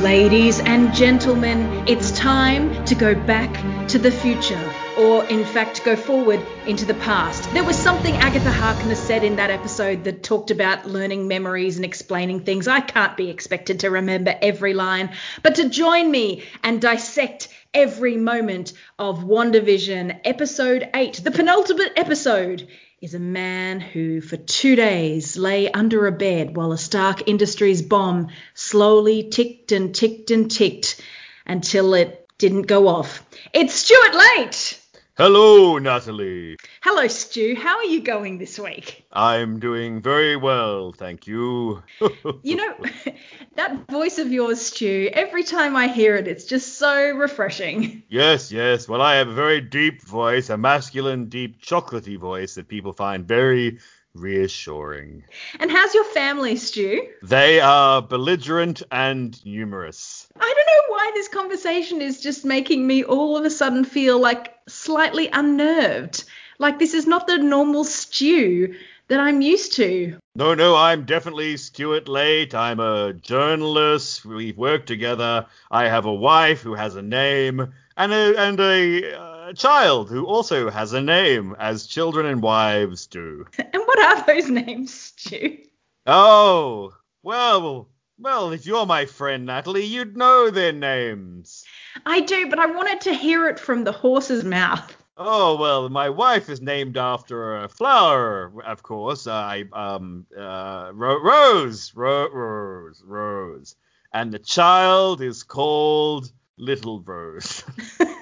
Ladies and gentlemen, it's time to go back to the future, or in fact, go forward into the past. There was something Agatha Harkness said in that episode that talked about learning memories and explaining things. I can't be expected to remember every line, but to join me and dissect every moment of WandaVision, episode 8, the penultimate episode, is a man who, for two days, lay under a bed while a Stark Industries bomb slowly ticked and ticked and ticked until it didn't go off. It's Stuart Late! Hello, Natalie. Hello, Stu. How are you going this week? I'm doing very well, thank you. You know, that voice of yours, Stu, every time I hear it, it's just so refreshing. yes, yes. Well, I have a very deep voice, a masculine, deep, chocolatey voice that people find very reassuring. And how's your family, Stu? They are belligerent and numerous. I don't know why this conversation is just making me all of a sudden feel like slightly unnerved. Like this is not the normal stew that I'm used to. No, no, I'm definitely Stuart Late. I'm a journalist. We've worked together. I have a wife who has a name and a and a uh, uh, child who also has a name, as children and wives do. And what are those names, Stu? Oh, well, well, if you're my friend Natalie, you'd know their names. I do, but I wanted to hear it from the horse's mouth. Oh well, my wife is named after a flower, of course. I um uh Ro- Rose, Ro- Rose, Rose, and the child is called Little Rose.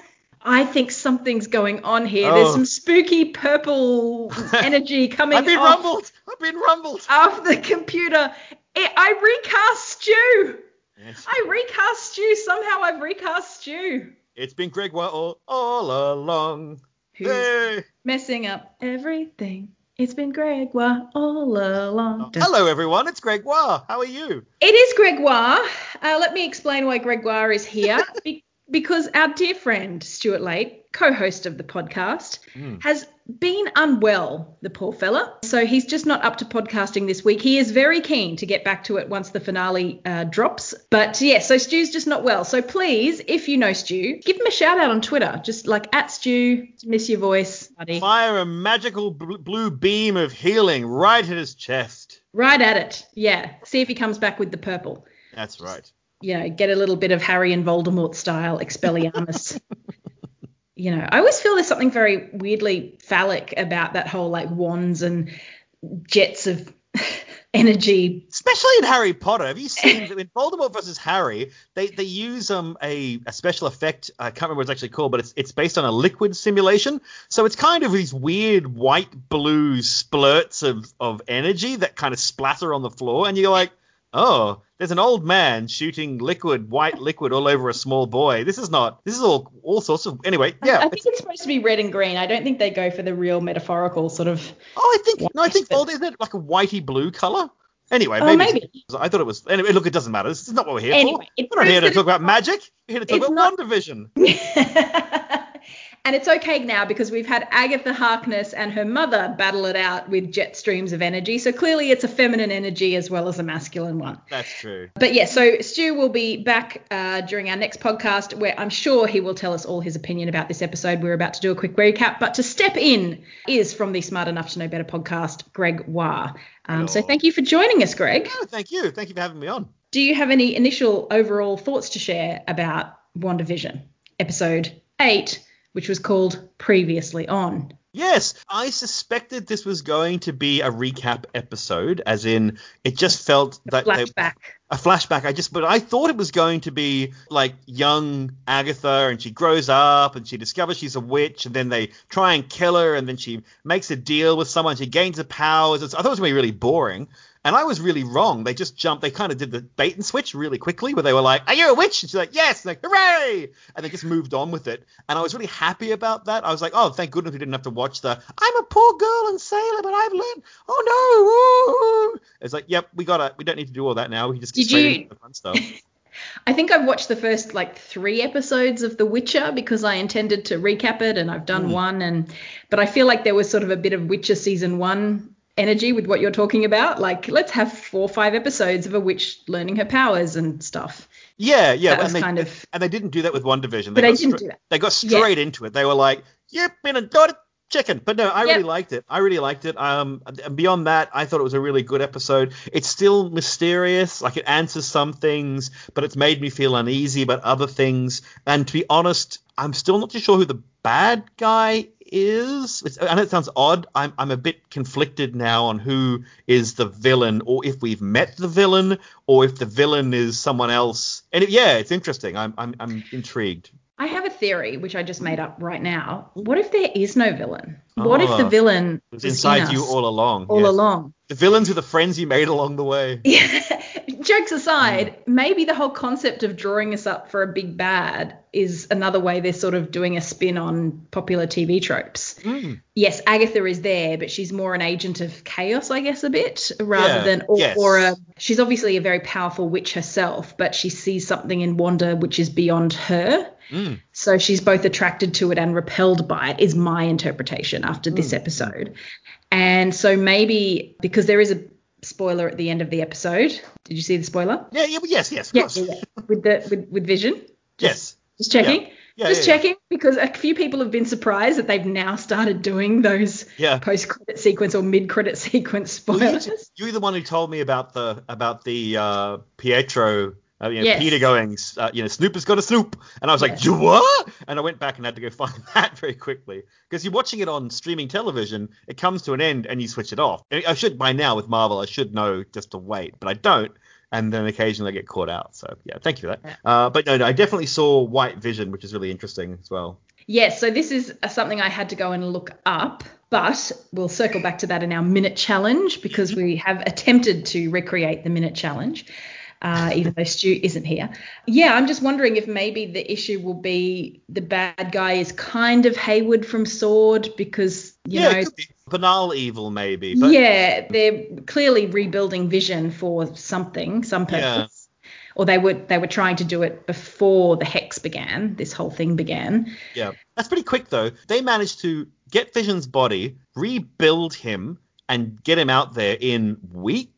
I think something's going on here. Oh. There's some spooky purple energy coming I've been rumbled. I've been rumbled. off the computer. I I recast Stu. Yes. I recast Stu. Somehow I've recast Stu. It's been Gregoire all, all along. Who's Hey. messing up everything? It's been Gregoire all along. Hello everyone, it's Gregoire. How are you? It is Gregoire. Uh, let me explain why Gregoire is here. Be- because our dear friend Stuart Late, co-host of the podcast, Mm. has been unwell. The poor fella. So he's just not up to podcasting this week. He is very keen to get back to it once the finale uh, drops. But yeah, so Stu's just not well. So please, if you know Stu, give him a shout out on Twitter. Just like at Stu, miss your voice, buddy. Fire a magical bl- blue beam of healing right at his chest. Right at it. Yeah. See if he comes back with the purple. That's right. You know, get a little bit of Harry and Voldemort style Expelliarmus. you know, I always feel there's something very weirdly phallic about that whole like wands and jets of energy. Especially in Harry Potter. Have you seen in Voldemort versus Harry? They they use um a, a special effect. I can't remember what it's actually called, but it's it's based on a liquid simulation. So it's kind of these weird white blue splurts of of energy that kind of splatter on the floor, and you're like, oh, there's an old man shooting liquid, white liquid all over a small boy. This is not. This is all all sorts of. Anyway, yeah. I think it's- it's supposed to be red and green. I don't think they go for the real metaphorical sort of. Oh, I think no, I think White, isn't it like a whitey blue color? Anyway, Oh, maybe, maybe. I thought it was. Anyway, look, it doesn't matter. This is not what we're here Anyway, for. We're not here to talk about magic. We're here to talk about not- WandaVision. and it's okay now because we've had Agatha Harkness and her mother battle it out with jet streams of energy. So clearly it's a feminine energy as well as a masculine one. That's true. But yeah, so Stu will be back uh, during our next podcast where I'm sure he will tell us all his opinion about this episode. We're about to do a quick recap, but to step in is from the Smart Enough to Know Better podcast, Greg Wah. Um, so thank you for joining us, Greg. Oh, thank you. Thank you for having me on. Do you have any initial overall thoughts to share about WandaVision, episode 8, which was called Previously On? Yes, I suspected this was going to be a recap episode, as in it just felt that they, Flashback. a flashback. I just, but I thought it was going to be like young Agatha, and she grows up, and she discovers she's a witch, and then they try and kill her, and then she makes a deal with someone, she gains her powers. I thought it was going to be really boring, and I was really wrong. They just jumped, they kind of did the bait and switch really quickly, where they were like, "Are you a witch?" And she's like, "Yes," like, "Hooray!" And they just moved on with it, and I was really happy about that. I was like, "Oh, thank goodness we didn't have to watch the I'm a poor girl and sailor, but I've learned. Oh no!" Ooh. It's like, "Yep, we got it. We don't need to do all that now. We just get Did straight you- into the fun stuff." I think I've watched the first like three episodes of The Witcher because I intended to recap it and I've done Mm. one and but I feel like there was sort of a bit of Witcher season one energy with what you're talking about. Like, let's have four or five episodes of a witch learning her powers and stuff. Yeah, yeah, That and they, kind of- and they didn't do that with WandaVision. But They they got didn't stra- do that. They got straight into it. They were like, "You've been a dotted chicken," but no, I really liked it. I really liked it. Um, and beyond that, I thought it was a really good episode. It's still mysterious, like it answers some things, but it's made me feel uneasy about other things. And to be honest, I'm still not too sure who the bad guy is. I know it sounds odd. I'm I'm a bit conflicted now on who is the villain, or if we've met the villain, or if the villain is someone else. And it, yeah, it's interesting. I'm I'm I'm intrigued. I have a theory, which I just made up right now. What if there is no villain? What if the Oh. villain was inside in you all along. all yes. along? The villains are the friends you made along the way. Yeah. Jokes aside, Hmm. maybe the whole concept of drawing us up for a big bad is another way they're sort of doing a spin on popular TV tropes. Mm. Yes, Agatha is there, but she's more an agent of chaos, I guess, a bit, rather Yeah, than or, yes. or a. She's obviously a very powerful witch herself, but she sees something in Wanda which is beyond her. Mm. So she's both attracted to it and repelled by it, is my interpretation after Hmm. this episode. And so maybe because there is a spoiler at the end of the episode. Did you see the spoiler? Yeah, yeah, but yes, yes, of Yeah, course. yeah, yeah. with the with, with Vision. Yes. Just checking. Yeah, Just yeah, yeah. checking because a few people have been surprised that they've now started doing those Yeah. post-credit sequence or mid-credit sequence Well, you, spoilers. you're the one who told me about the about the uh, Pietro, uh, you know, Yes. Peter going, uh, you know, Snoop has got a Snoop, and I was like, "You what? And I went back and had to go find that very quickly because you're watching it on streaming television. It comes to an end and you switch it off. I should by now with Marvel, I should know just to wait, but I don't. And then occasionally I get caught out. So yeah, thank you for that. Uh, but no, no, I definitely saw White Vision, which is really interesting as well. Yes, so this is uh, something I had to go and look up, but we'll circle back to that in our minute challenge because we have attempted to recreate the minute challenge, uh, even though Stu isn't here. Yeah, I'm just wondering if maybe the issue will be the bad guy is kind of Hayward from Sword because, you yeah, know, it could be banal evil maybe, but yeah, they're clearly rebuilding Vision for something, some Yeah. purpose. Or they were they were trying to do it before the hex began. This whole thing began. Yeah, that's pretty quick though. They managed to get Vision's body, rebuild him, and get him out there in weeks,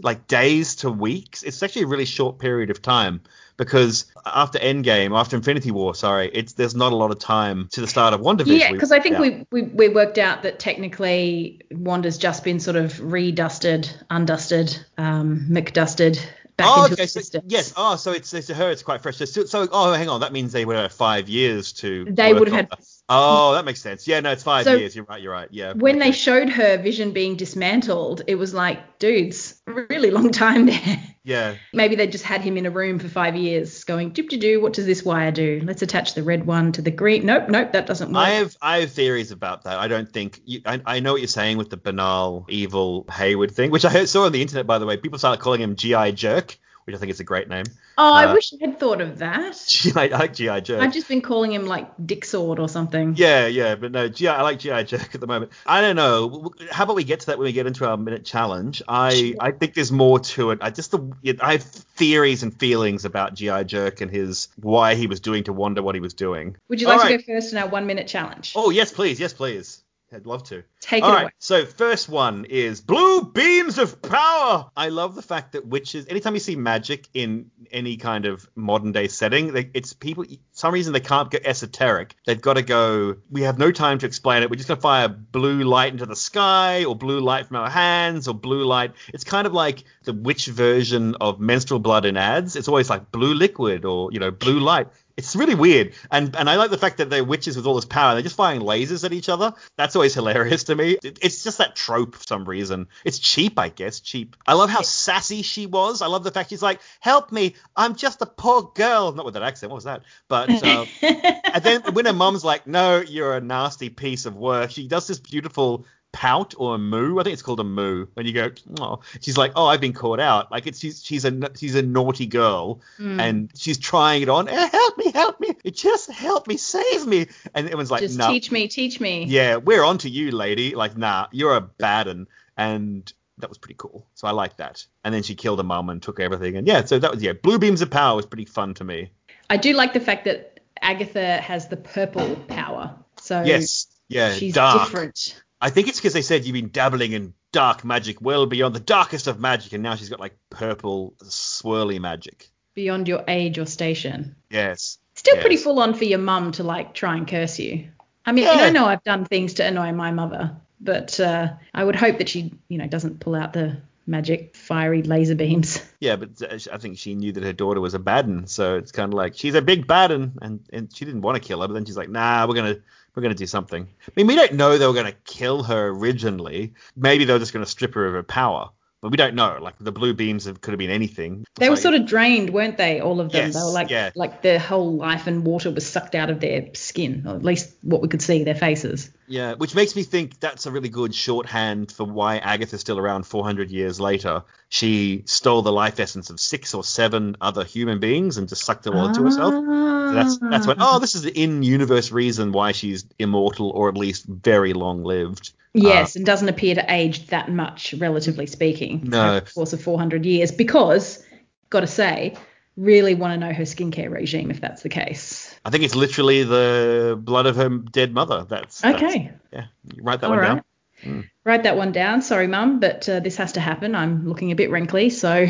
like days to weeks. It's actually a really short period of time because after Endgame, after Infinity War, sorry, it's there's not a lot of time to the start of WandaVision. Yeah, because I think we, we we worked out that technically Wanda's just been sort of redusted, undusted, um, McDusted back Oh, into okay. So, existence. yes. Oh, so it's, it's to her. It's quite fresh. So, so, oh, hang on. That means they would have five years to. They would have had-. Oh, that makes sense. Yeah, no, it's five So, years. You're right. You're right. Yeah. When they showed her Vision being dismantled, it was like, dudes, really long time there. Yeah. Maybe they just had him in a room for five years, going, doop de doo, what does this wire do? Let's attach the red one to the green. Nope, nope, that doesn't work. I have I have theories about that. I don't think you, I, I know what you're saying with the banal evil Hayward thing, which I heard, saw on the internet by the way. People started calling him GI Jerk, which I think is a great name. Oh, I uh, wish I had thought of that. GI, I like GI Jerk. I've just been calling him like Dick Sword or something. Yeah, yeah, but no, GI, I like GI Jerk at the moment. I don't know. How about we get to that when we get into our minute challenge? I I think there's more to it. I just the I have theories and feelings about GI Jerk and his why he was doing to Wanda what he was doing. Would you like to go first in our one minute challenge? Oh yes, please, yes, please. I'd love to. Take All it right, away. so first one is blue beams of power. I love the fact that witches, anytime you see magic in any kind of modern day setting, they, it's people. Some reason they can't get esoteric. They've got to go. We have no time to explain it. We're just gonna fire blue light into the sky, or blue light from our hands, or blue light. It's kind of like the witch version of menstrual blood in ads. It's always like blue liquid or you know blue light. It's really weird, and and I like the fact that they're witches with all this power. They're just firing lasers at each other. That's always hilarious to me. It- it's just that trope for some reason. It's cheap, I guess. Cheap. I love how sassy she was. I love the fact she's like, "Help me! I'm just a poor girl." Not with that accent. What was that? But uh, and then when her mom's like, "No, you're a nasty piece of work," she does this beautiful pout or a moo. I think it's called a moo. When you go, oh, she's like, "Oh, I've been caught out." Like it's she's she's a she's a naughty girl, Hmm. and she's trying it on. Eh, help me, help me! Just help me, save me! And everyone's like, Just "No, teach me, teach me. yeah, we're on to you, lady." Like, nah, you're a bad un. And that was pretty cool. So I like that. And then she killed her mum and took everything. And yeah, so that was yeah, blue beams of power was pretty fun to me. I do like the fact that Agatha has the purple power. So Yes, yeah, she's dark. different. I think it's because they said you've been dabbling in dark magic well beyond the darkest of magic, and now she's got like purple swirly magic. Beyond your age or station. Yes. Still yes. pretty full on for your mum to like try and curse you. I mean, Yeah. I know I've done things to annoy my mother, but uh, I would hope that she, you know, doesn't pull out the magic fiery laser beams. Yeah, but uh, I think she knew that her daughter was a bad un, so it's kind of like she's a big bad and and she didn't want to kill her, but then she's like, nah, we're gonna we're gonna do something. I mean, we don't know they were gonna kill her originally. Maybe they were just gonna strip her of her power, but we don't know. Like the blue beams have, could have been anything. They were sort of drained, weren't they? All of them. Yes, they were like yeah. like their whole life and water was sucked out of their skin, or at least what we could see their faces. Yeah, which makes me think that's a really good shorthand for why Agatha's still around 400 years later. She stole the life essence of six or seven other human beings and just sucked them all into herself. So that's that's when Ah. oh, this is the in-universe reason why she's immortal or at least very long-lived. Yes, and doesn't appear to age that much, relatively speaking, No. over the course of 400 years. Because, got to say, really want to know her skincare regime if that's the case. I think it's literally the blood of her dead mother. That's that's- Okay, yeah, you write that all one right. down. Mm. Write that one down. Sorry, Mum, but uh, this has to happen. I'm looking a bit wrinkly. So,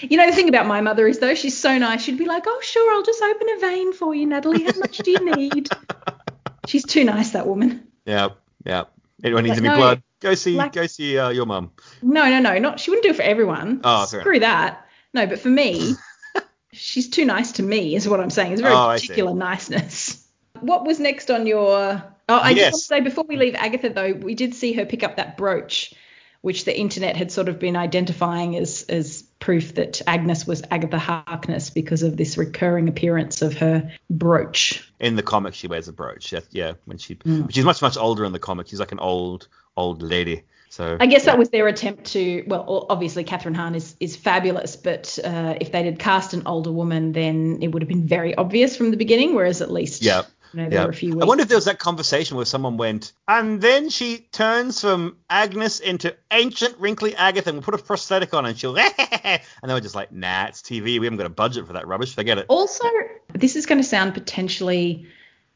you know, the thing about my mother is, though, she's so nice. She'd be like, oh, sure, I'll just open a vein for you, Natalie. How much do you need? she's too nice, that woman. Yeah, yeah. Anyone needs Like, any no, blood? Go see like- go see uh, your mum. No, no, no. Not she wouldn't do it for everyone. Oh, Screw that. No, but for me, she's too nice to me, is what I'm saying. It's a very Oh, particular niceness. What was next on your? Oh, I Yes. just want to say before we leave Agatha though, we did see her pick up that brooch, which the internet had sort of been identifying as as proof that Agnes was Agatha Harkness because of this recurring appearance of her brooch. In the comic, she wears a brooch. Yeah, yeah when she Hmm. she's much much older in the comic. She's like an old old lady. So I guess that was their attempt to. Well, obviously Kathryn Hahn is is fabulous, but uh, if they had cast an older woman, then it would have been very obvious from the beginning. Whereas at least, Yeah. You know, Yeah. a few weeks. I wonder if there was that conversation where someone went, and then she turns from Agnes into ancient wrinkly Agatha and we'll put a prosthetic on and she'll, and they were just like, nah, it's TV. We haven't got a budget for that rubbish. Forget it. Also, this is going to sound potentially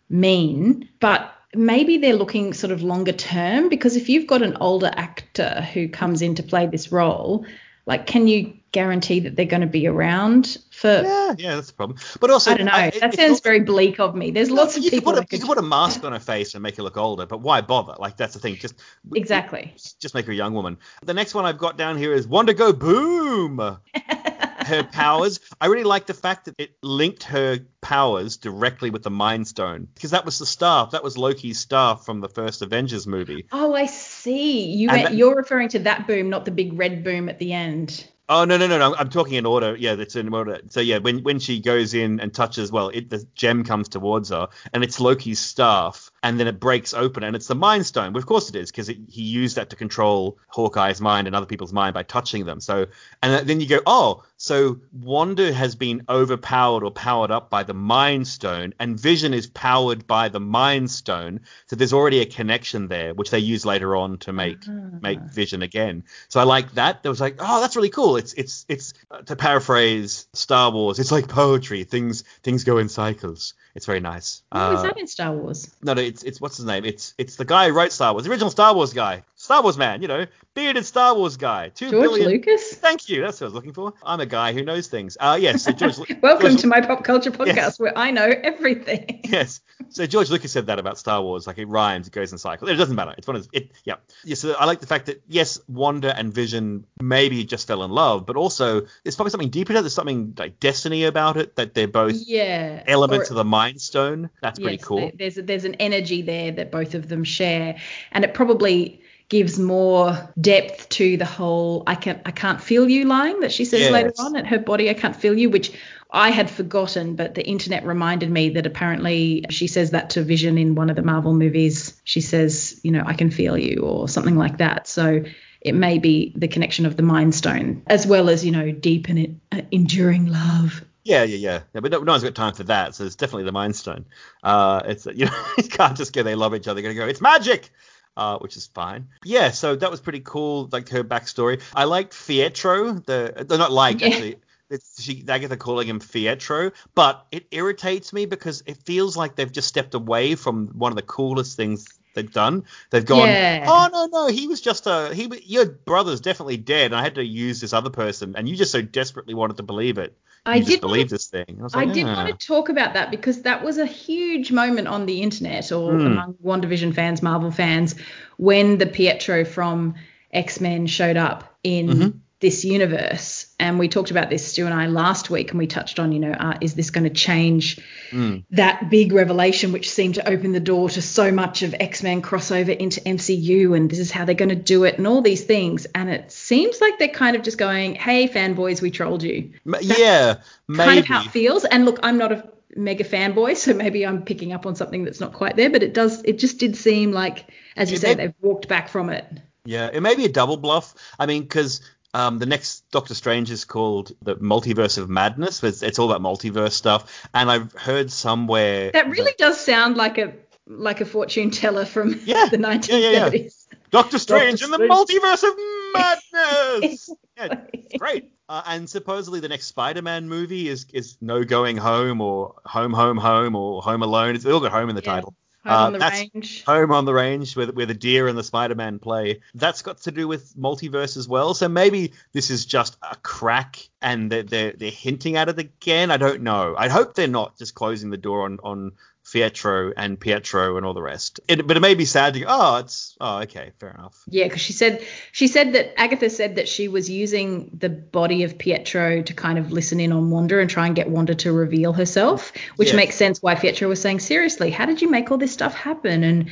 mean, but maybe they're looking sort of longer term because if you've got an older actor who comes in to play this role, like, can you guarantee that they're going to be around for? Yeah, yeah, that's the problem. But also, I don't know. it- that sounds very bleak of me. There's lots of you people Could put, a, you could put a mask on her face and make her look older, but why bother? Like that's the thing. Just exactly. just make her a young woman. The next one I've got down here is Wanda Go Boom. her powers. I really like the fact that it linked her powers directly with the Mind Stone because that was the staff. That was Loki's staff from the first Avengers movie. Oh, I see. You meant, that- you're referring to that boom, not the big red boom at the end. Oh no no no no! I'm talking in order. Yeah, that's in order. So yeah, when when she goes in and touches, well, it, the gem comes towards her, and it's Loki's staff, and then it breaks open, and it's the Mind Stone. Well, of course it is, because he used that to control Hawkeye's mind and other people's mind by touching them. So, and then you go, oh, so Wanda has been overpowered or powered up by the Mind Stone, and Vision is powered by the Mind Stone. So there's already a connection there, which they use later on to make make Vision again. So I like that. There was like, oh, that's really cool. It's it's it's uh, to paraphrase Star Wars. It's like poetry. Things things go in cycles. It's very nice. What was Uh, that in Star Wars? no, no, it's it's what's his name? It's it's the guy who wrote Star Wars, the original Star Wars guy, Star Wars man. You know, bearded Star Wars guy. Two George billion- Lucas? Thank you. That's what I was looking for. I'm a guy who knows things. Uh, yes. So George. Welcome George- to my pop culture podcast Yes. where I know everything. Yes. So George Lucas said that about Star Wars, like it rhymes, it goes in cycles. It doesn't matter. It's one of it. Yeah. Yeah. So I like the fact that yes, Wanda and Vision maybe just fell in love, but also there's probably something deeper to it. There's something like destiny about it that they're both yeah. elements Or- of the Mind Stone. That's pretty cool. there- There's there's an energy there that both of them share, and it probably gives more depth to the whole I can I can't feel you line that she says Yes. later on at her body I can't feel you, which I had forgotten, but the internet reminded me that apparently she says that to Vision in one of the Marvel movies. She says, you know, I can feel you or something like that. So it may be the connection of the Mind Stone as well as you know deep and uh, enduring love. Yeah, yeah, yeah. yeah but no, no one's got time for that. So it's definitely the Mind Stone. Uh, it's you know you can't just go they love each other. You're gonna go it's magic. Uh, which is fine. Yeah, so that was pretty cool, like her backstory. I liked Fietro, the they're not like Yeah. actually. It's she Agatha calling him Fietro, but it irritates me because it feels like they've just stepped away from one of the coolest things they've done. They've gone, Yeah. oh no no, he was just a he. Your brother's definitely dead. And I had to use this other person, and you just so desperately wanted to believe it. I did believe this thing. I, was I like, did want to talk about that because that was a huge moment on the internet or Hmm. among WandaVision fans, Marvel fans, when the Pietro from X Men showed up in Mm-hmm. This universe. And we talked about this, Stu and I, last week, and we touched on, you know, uh, is this going to change Hmm. that big revelation, which seemed to open the door to so much of X Men crossover into MCU, and this is how they're going to do it, and all these things. And it seems like they're kind of just going, hey, fanboys, we trolled you M- yeah, maybe. kind of how it feels. And look, I'm not a mega fanboy, so maybe I'm picking up on something that's not quite there, but it does. It just did seem like, as you It say, they've walked back from it. Yeah, it may be a double bluff. I mean, because um, the next Doctor Strange is called the Multiverse of Madness. It's, it's all about multiverse stuff, and I've heard somewhere That really does sound like a like a fortune teller from Yeah, the yeah, yeah, yeah. 1970s. Doctor Strange in the Multiverse of Madness. yeah, it's great. Uh, and supposedly the next Spider-Man movie is is No Going Home or Home Home Home or Home Alone. It's all got home in the Yeah. title. Home Uh, on the range. Home on the Range, where, the- where the deer and the Spider-Man play. That's got to do with multiverse as well. So maybe this is just a crack, and they're they're, they're hinting at it again. I don't know. I hope they're not just closing the door on on Pietro and Pietro and all the rest. It, but it may be sad to go. Oh, it's oh okay, fair enough. Yeah, because she said she said that Agatha said that she was using the body of Pietro to kind of listen in on Wanda and try and get Wanda to reveal herself, which makes sense why Pietro was saying, seriously, how did you make all this stuff happen and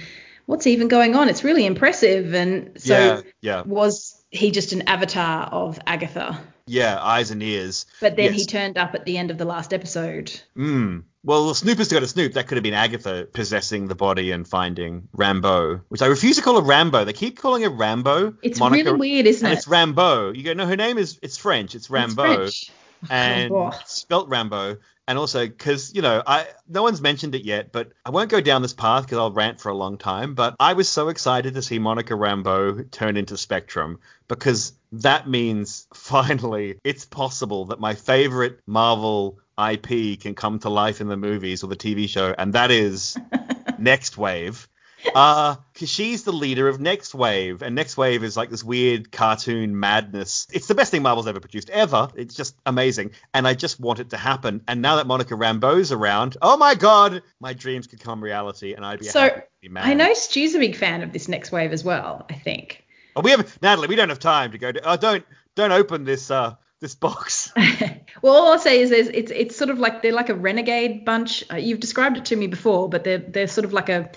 what's even going on? It's really impressive. And so yeah, yeah, was he just an avatar of Agatha? Yeah. Eyes and ears. But then he turned up at the end of the last episode. Mm. Well, Snooper's got a Snoop. That could have been Agatha possessing the body and finding Rambo, which I refuse to call her Rambo. They keep calling her Rambo. It's Monica- really weird, isn't it? it's Rambo. You go, no, her name is it's French. It's It's Rambo, French. and Oh. spelt Rambo. And also, because you know, I no one's mentioned it yet, but I won't go down this path because I'll rant for a long time. But I was so excited to see Monica Rambeau turn into Spectrum because that means finally it's possible that my favorite Marvel IP can come to life in the movies or the TV show, and that is Next Wave. Uh, cause she's the leader of Next Wave, and Next Wave is like this weird cartoon madness. It's the best thing Marvel's ever produced ever. It's just amazing, and I just want it to happen. And now that Monica Rambeau's around, oh my god, my dreams could come reality, and I'd be So, happy man. I know Stu's a big fan of this next wave as well, I think. Oh, we have Natalie. We don't have time to go. To, oh, don't don't open this uh this box. well, all I'll say is there's, it's it's sort of like they're like a renegade bunch. Uh, you've described it to me before, but they're they're sort of like a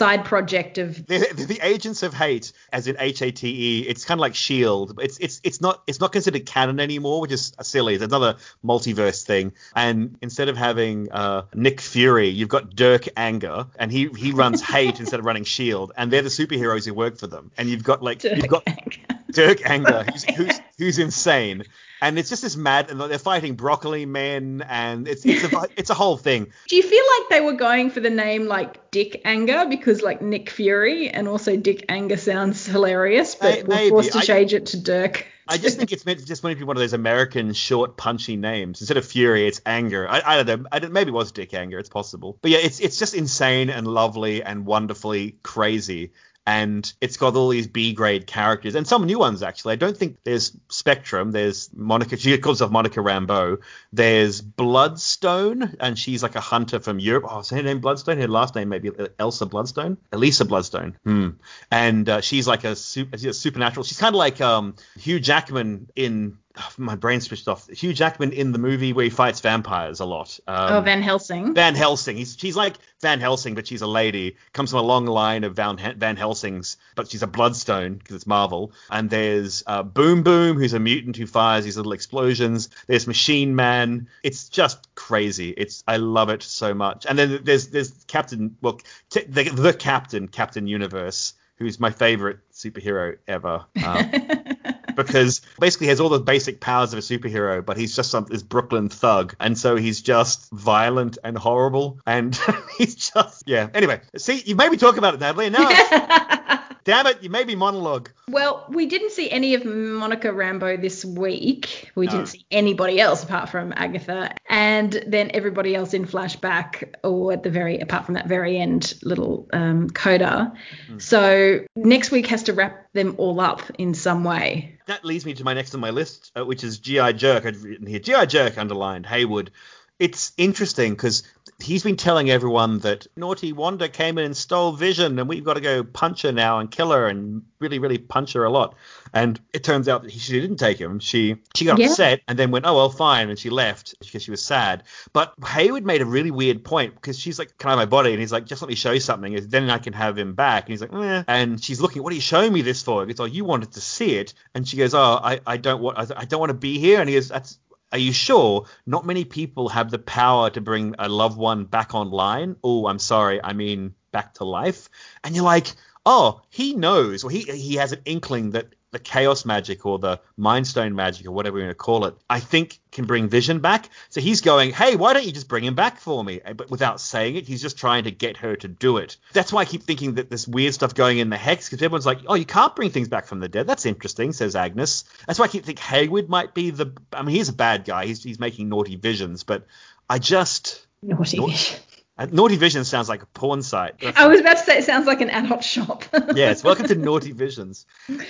side project of they're the agents of hate, as in H A T E. It's kind of like Shield. It's it's it's not it's not considered canon anymore, which is silly. It's another multiverse thing. And instead of having uh, Nick Fury, you've got Dirk Anger, and he he runs hate instead of running Shield, and they're the superheroes who work for them. And you've got like you've got Dirk Anger, who's, who's who's insane. And it's just this mad, and they're fighting broccoli men, and it's it's a it's a whole thing. Do you feel like they were going for the name like Dick Anger because like Nick Fury and also Dick Anger sounds hilarious, but we're forced to. I- change it to Dirk. I just think it's meant just meant to be one of those American short, punchy names. Instead of Fury, it's Anger. I, I don't know. I don't, maybe it was Dick Anger. It's possible. But yeah, it's it's just insane and lovely and wonderfully crazy. And it's got all these B grade characters and some new ones actually. I don't think there's Spectrum. There's Monica. She calls herself Monica Rambeau. There's Bloodstone, and she's like a hunter from Europe. Oh, is her name Bloodstone? Her last name maybe Elsa Bloodstone, Elisa Bloodstone. Hmm. And uh, she's like a, a supernatural. She's kind of like um, Hugh Jackman in. my brain switched off. Hugh Jackman in the movie where he fights vampires a lot. Um, oh, Van Helsing. Van Helsing. He's, she's like Van Helsing, but she's a lady. Comes from a long line of Van, Van Helsings, but she's a Bloodstone because it's Marvel. And there's uh, Boom Boom, who's a mutant who fires these little explosions. There's Machine Man. It's just crazy. It's I love it so much. And then there's there's Captain, well, t- the, the Captain, Captain Universe, who's my favorite superhero ever. Um, because basically has all the basic powers of a superhero, but he's just some this Brooklyn thug, and so he's just violent and horrible, and he's just yeah. Anyway, see, you made me talk about it, Natalie, now Damn it, you made me monologue. Well, we didn't see any of Monica Rambeau this week. We No. didn't see anybody else apart from Agatha, and then everybody else in flashback, or at the very apart from that very end little um, coda. So next week has to wrap them all up in some way. That leads me to my next on my list, uh, which is G.I. Jerk. I've written here G.I. Jerk underlined, Haywood. It's interesting because he's been telling everyone that naughty Wanda came in and stole Vision, and we've got to go punch her now and kill her and really, really punch her a lot. And it turns out that he, she didn't take him. She she got Yeah. upset and then went, oh well, fine, and she left because she was sad. But Hayward made a really weird point because she's like, can I have my body? And he's like, just let me show you something, and then I can have him back. And he's like, eh. and she's looking, what are you showing me this for? He goes, oh, you wanted to see it, and she goes, oh, I, I don't want, I, I don't want to be here. And he goes, that's are you sure? Not many people have the power to bring a loved one back online. Oh, I'm sorry. I mean, back to life. And you're like, oh, he knows, or he he has an inkling that the chaos magic or the mind stone magic or whatever you want to call it, I think can bring Vision back. So he's going, hey, why don't you just bring him back for me? But without saying it, he's just trying to get her to do it. That's why I keep thinking that this weird stuff going in the hex because everyone's like, oh, you can't bring things back from the dead. That's interesting, says Agnes. That's why I keep thinking Haywood might be the. I mean, he's a bad guy. He's he's making naughty visions, but I just. Naughty Nau- vision. Uh, Naughty Vision sounds like a porn site. I was about to say it sounds like an adult shop. yes, welcome to Naughty Visions.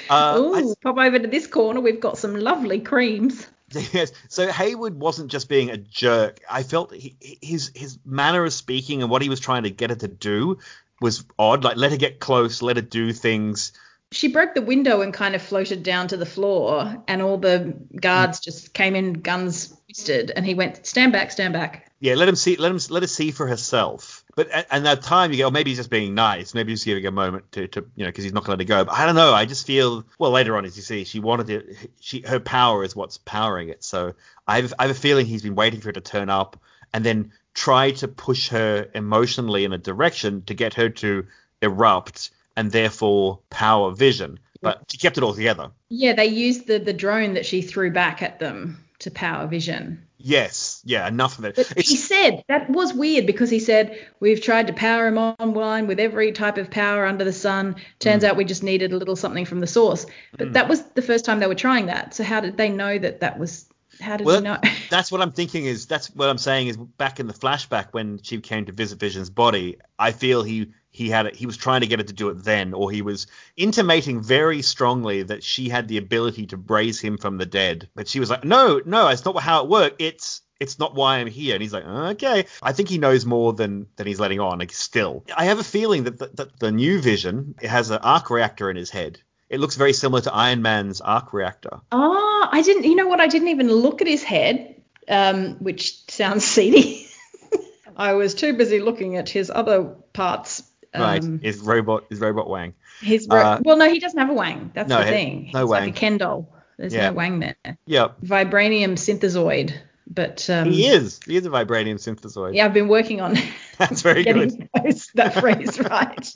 Uh, Ooh, pop over to this corner. We've got some lovely creams. Yes. So Haywood wasn't just being a jerk. I felt he, his his manner of speaking and what he was trying to get her to do was odd. Like let her get close, let her do things. She broke the window and kind of floated down to the floor, and all the guards just came in, guns twisted, and he went, "Stand back, stand back." Yeah, let him see. Let him let her see for herself. But at, at that time, you go, oh, maybe he's just being nice. Maybe he's giving a moment to, to you know, because he's not going to let her go. But I don't know. I just feel well later on, as you see, she wanted it. She her power is what's powering it. So I have, I have a feeling he's been waiting for her to turn up and then try to push her emotionally in a direction to get her to erupt and therefore power Vision. But she kept it all together. Yeah, they used the the drone that she threw back at them to power Vision. Yes, yeah, enough of it. But he said that was weird because he said we've tried to power him online with every type of power under the sun. Turns hmm. out we just needed a little something from the source. But hmm. that was the first time they were trying that. So how did they know that that was? How did Well, he know? that's what I'm thinking is that's what I'm saying is back in the flashback when she came to visit Vision's body, I feel he he had it, he was trying to get her to do it then, or he was intimating very strongly that she had the ability to raise him from the dead. But she was like, no, no, it's not how it worked. It's it's not why I'm here. And he's like, okay. I think he knows more than than he's letting on. Like still, I have a feeling that the, that the new Vision has an arc reactor in his head. It looks very similar to Iron Man's arc reactor. oh, I didn't. You know what? I didn't even look at his head, um, which sounds seedy. I was too busy looking at his other parts. Right, Um, is robot is robot Wang. his ro- uh, well, no, he doesn't have a wang. That's no, the he- thing. no It's wang. like a Ken doll. There's Yeah. no wang there. Yep. Vibranium synthezoid. But um, He is. He is a vibranium synthezoid. Yeah, I've been working on That's very getting good. that phrase right.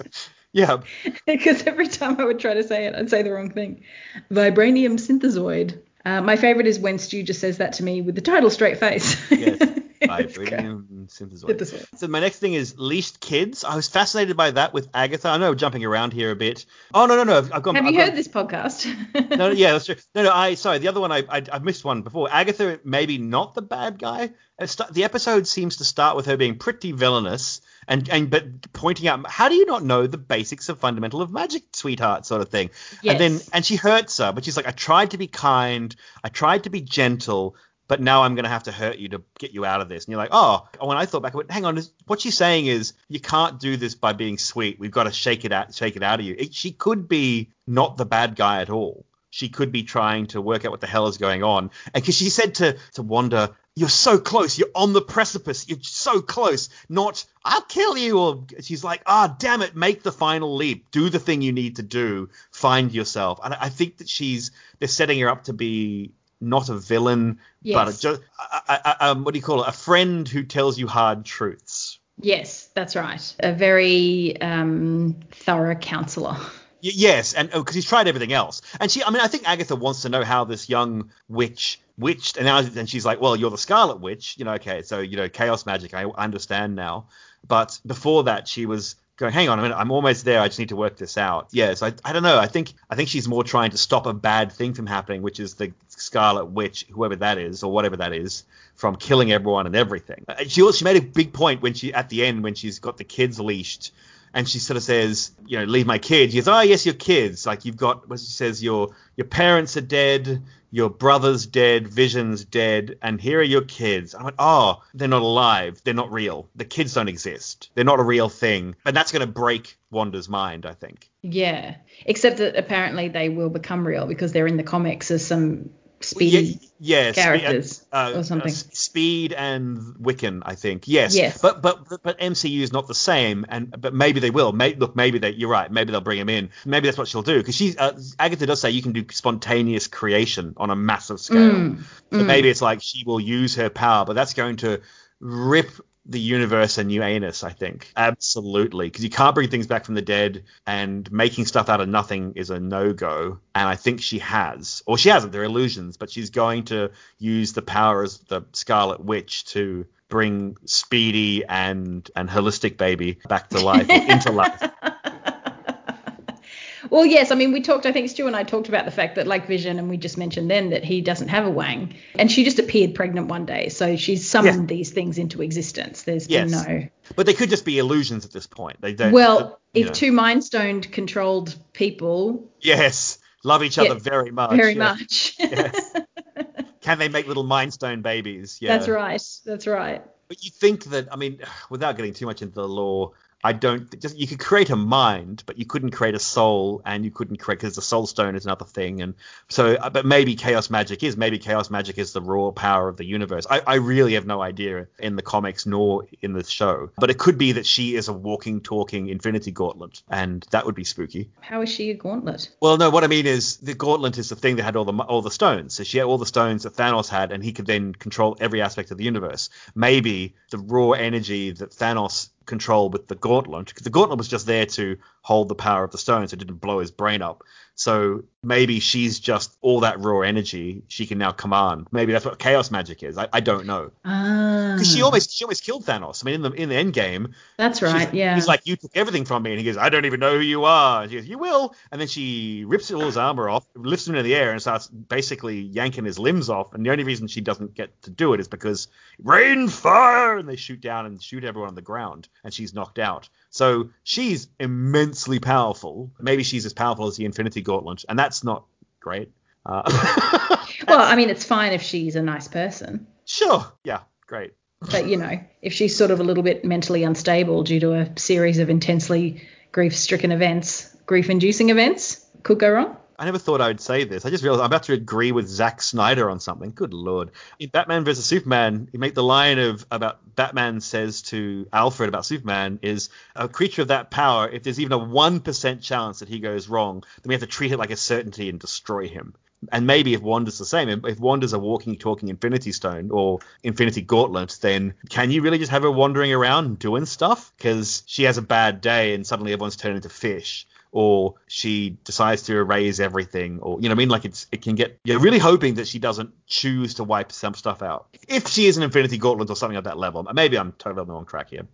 Yeah. because every time I would try to say it, I'd say the wrong thing. Vibranium synthezoid. Uh, my favorite is when Stu just says that to me with the total straight face. Yes. It's great. Vibranium synthezoid. So my next thing is leashed kids. I was fascinated by that with Agatha. I know I'm jumping around here a bit. Oh no no no. I've gone. Have I've you gone- heard this podcast? No, yeah, that's true. No, no, I sorry. The other one, I, I I missed one before. Agatha, maybe not the bad guy. The episode seems to start with her being pretty villainous and and but pointing out how do you not know the basics of fundamental of magic, sweetheart, sort of thing. Yes. And then and she hurts her, but she's like, I tried to be kind, I tried to be gentle. But now I'm going to have to hurt you to get you out of this. And you're like, oh, when I thought back, I went, hang on, what she's saying is you can't do this by being sweet. We've got to shake it out, shake it out of you. It, she could be not the bad guy at all she could be trying to work out what the hell is going on. And because she said to to Wanda, "You're so close. You're on the precipice. You're so close. Not I'll kill you." Or she's like, "Ah, damn it! Make the final leap. Do the thing you need to do. Find yourself." And I think that she's they're setting her up to be not a villain, but a, Yes. a, a, what do you call it? A friend who tells you hard truths. yes, that's right. A very um, thorough counselor. Y- yes, and because he's tried everything else, and she, I mean, I think Agatha wants to know how this young witch witched, and now and she's like, well, you're the Scarlet Witch, you know, okay, so you know, chaos magic, I understand now. But before that, she was going, hang on a minute, I'm almost there. I just need to work this out. Yes, I, I don't know. I think I think she's more trying to stop a bad thing from happening, which is the Scarlet Witch, whoever that is or whatever that is, from killing everyone and everything. Uh, She she made a big point when she at the end when she's got the kids leashed. And she sort of says, you know, leave my kids. She goes, oh yes, your kids. Like you've got, what she says, your your parents are dead, your brother's dead, Vision's dead, and here are your kids. I went, oh, they're not alive. They're not real. The kids don't exist. They're not a real thing. And that's going to break Wanda's mind, I think. Yeah. Except that apparently they will become real because they're in the comics as some speedy yeah, Spe- characters uh, or something. uh, Speed and Wiccan, I think. Yes. Yes. But but but MCU is not the same, and but maybe they will. May, look, maybe they. You're right. Maybe they'll bring him in. Maybe that's what she'll do because she's uh, Agatha does say you can do spontaneous creation on a massive scale. Mm, So maybe it's like she will use her power, but that's going to rip the universe a new anus, I think. Absolutely. Because you can't bring things back from the dead, and making stuff out of nothing is a no go. And I think she has. Or she hasn't, they're illusions, but she's going to use the power as the Scarlet Witch to bring Speedy and and Holistic Baby back to life, into life. Well, yes. I mean, we talked. I think Stu and I talked about the fact that, like Vision, and we just mentioned then that he doesn't have a wang, and she just appeared pregnant one day, so she's summoned these things into existence. There's Yes. no. But they could just be illusions at this point. They don't. Well, if know. two Mind Stoned controlled people, Yes. Love each other very much. very yeah. much. Yes. Can they make little Mind Stone babies? Yeah. That's right. That's right. But you think that, I mean, without getting too much into the law, I don't just you could create a mind, but you couldn't create a soul, and you couldn't create because the soul stone is another thing, and so uh, but maybe chaos magic is maybe chaos magic is the raw power of the universe. I, I really have no idea in the comics nor in the show, but it could be that she is a walking, talking Infinity Gauntlet, and that would be spooky. How is she a gauntlet? Well, no, what I mean is the gauntlet is the thing that had all the all the stones. So she had all the stones that Thanos had, and he could then control every aspect of the universe. Maybe the raw energy that Thanos controlled with the gauntlet, because the gauntlet was just there to hold the power of the stones, so it didn't blow his brain up. So maybe she's just all that raw energy she can now command. Maybe that's what chaos magic is. I, I don't know. Ah, Because she almost she almost killed Thanos. I mean, in the in the end game, that's right. Yeah. He's like, you took everything from me, and he goes, I don't even know who you are. And she goes, you will. And then she rips all his armor off, lifts him into the air, and starts basically yanking his limbs off. And the only reason she doesn't get to do it is because rain fire, and they shoot down and shoot everyone on the ground, and she's knocked out. So she's immensely powerful. Maybe she's as powerful as the Infinity Gauntlet, and that's not great. Uh, well, I mean, it's fine if she's a nice person. sure, yeah, great. But, you know, if she's sort of a little bit mentally unstable due to a series of intensely grief stricken events, grief inducing events, could go wrong. I never thought I would say this. I just realized I'm about to agree with Zack Snyder on something. Good lord. In Batman vs Superman, you make the line of about Batman says to Alfred about Superman is a creature of that power. If there's even a one percent chance that he goes wrong, then we have to treat it like a certainty and destroy him. And maybe if Wanda's the same, if Wanda's a walking, talking Infinity Stone or Infinity Gauntlet, then can you really just have her wandering around doing stuff? Because she has a bad day and suddenly everyone's turned into fish or she decides to erase everything, or you know, I mean, like it's it can get. You're really hoping that she doesn't choose to wipe some stuff out. If she is an Infinity Gauntlet or something at that level, maybe I'm totally on the wrong track here.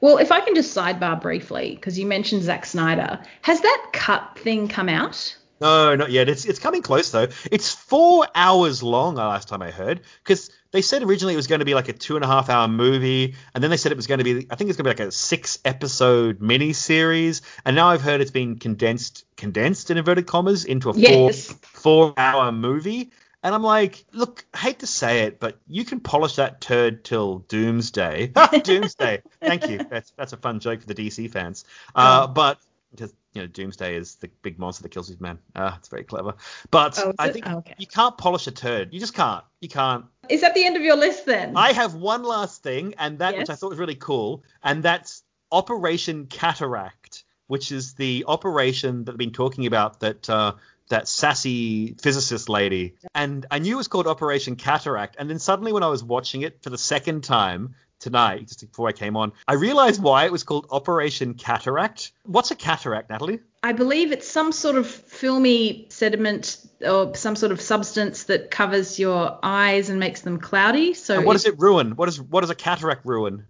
Well, if I can just sidebar briefly, because you mentioned Zack Snyder, has that cut thing come out? No, not yet. It's it's coming close though. It's four hours long. uh, Last time I heard, because they said originally it was going to be like a two and a half hour movie, and then they said it was going to be. I think it's going to be like a six episode mini series, and now I've heard it's been condensed, condensed in inverted commas, into a four Yes. four hour movie. And I'm like, look, I hate to say it, but you can polish that turd till doomsday. doomsday. Thank you. That's that's a fun joke for the DC fans. Uh, but because you know, Doomsday is the big monster that kills Superman. Ah, it's very clever. But Oh, I think Oh, okay. you can't polish a turd. You just can't. You can't. Is that the end of your list then? I have one last thing, and that which I thought was really cool, and that's Operation Cataract, which is the operation that I've been talking about that uh, that sassy physicist lady. And I knew it was called Operation Cataract, and then suddenly when I was watching it for the second time tonight, just before I came on, I realized why it was called Operation Cataract. What's a cataract, Natalie? I believe it's some sort of filmy sediment or some sort of substance that covers your eyes and makes them cloudy. So And what does it ruin? What is what does a cataract ruin?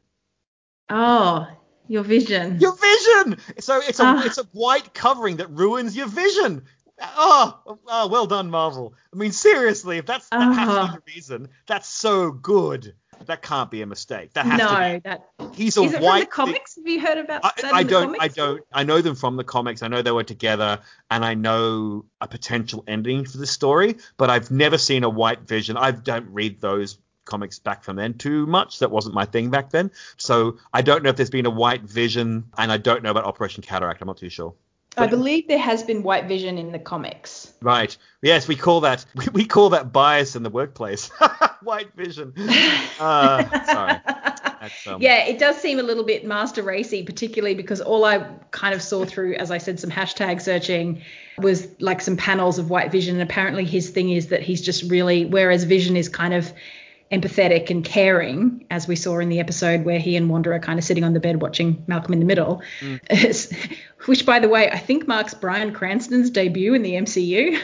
Oh, Your vision. Your vision. So it's a Ah. it's a white covering that ruins your vision. Oh, oh, well done, Marvel. I mean, seriously, if that's that has to be the reason, that's so good. That can't be a mistake. That has no, to that. He's a is it white. from the comics? Have you heard about I, that I don't. I don't. I know them from the comics. I know they were together, and I know a potential ending for this story. But I've never seen a White Vision. I don't read those comics back from then too much. That wasn't my thing back then. So I don't know if there's been a White Vision, and I don't know about Operation Cataract. I'm not too sure. I believe there has been White Vision in the comics. Right. Yes, we call that we, we call that bias in the workplace. White Vision. Uh, sorry. Um, Yeah, it does seem a little bit master racy, particularly because all I kind of saw through, as I said, some hashtag searching was like some panels of White Vision. And apparently his thing is that he's just really, whereas Vision is kind of empathetic and caring, as we saw in the episode where he and Wanda are kind of sitting on the bed watching Malcolm in the Middle, which, by the way, I think marks Bryan Cranston's debut in the MCU.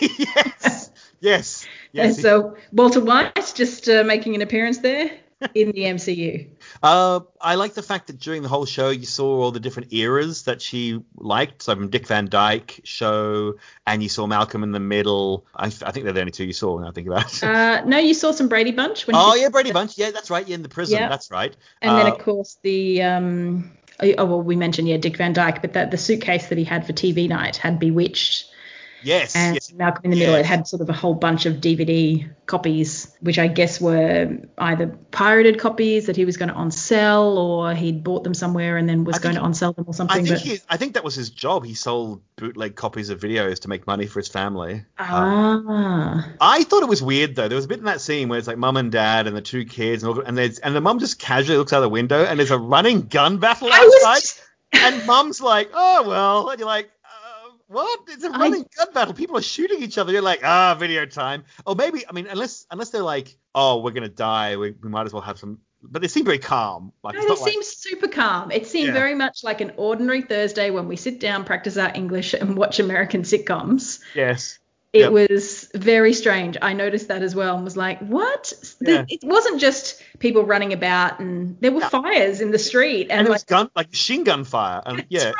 yes. Yes. and so Walter White just uh, making an appearance there in the MCU. Uh, I like the fact that during the whole show you saw all the different eras that she liked. So from Dick Van Dyke show, and you saw Malcolm in the Middle. I, I think they're the only two you saw. Now I think about it. Uh, no, you saw some Brady Bunch when oh yeah, Brady Bunch. Yeah, that's right. Yeah, in the prison. Yeah. That's right. and then Uh, of course the um, oh oh, well we mentioned yeah Dick Van Dyke, but that the suitcase that he had for TV night had Bewitched, yes, and yes. Malcolm in the Middle yes. it had sort of a whole bunch of DVD copies, which I guess were either pirated copies that he was going to on sell or he'd bought them somewhere and then was I going think- to on sell them or I something. think But he, I think that was his job. He sold bootleg copies of videos to make money for his family. ah, I thought it was weird though. There was a bit in that scene where it's like mum and dad and the two kids, and, all, and there's and the mum just casually looks out the window and there's a running gun battle outside, just- and mum's like, oh well, and you're like. What? It's a running gun battle. People are shooting each other. You're like, ah, video time. Or maybe, I mean, unless unless they're like, oh, we're gonna die. We, we might as well have some. But they seem very calm. Like, No, they like- seem super calm. It seemed Yeah. very much like an ordinary Thursday when we sit down, practice our English, and watch American sitcoms. yes. It Yep. was very strange. I noticed that as well and was like, what? Yeah. It wasn't just people running about and there were fires in the street And and, it like was gun, like machine gun fire. And yeah,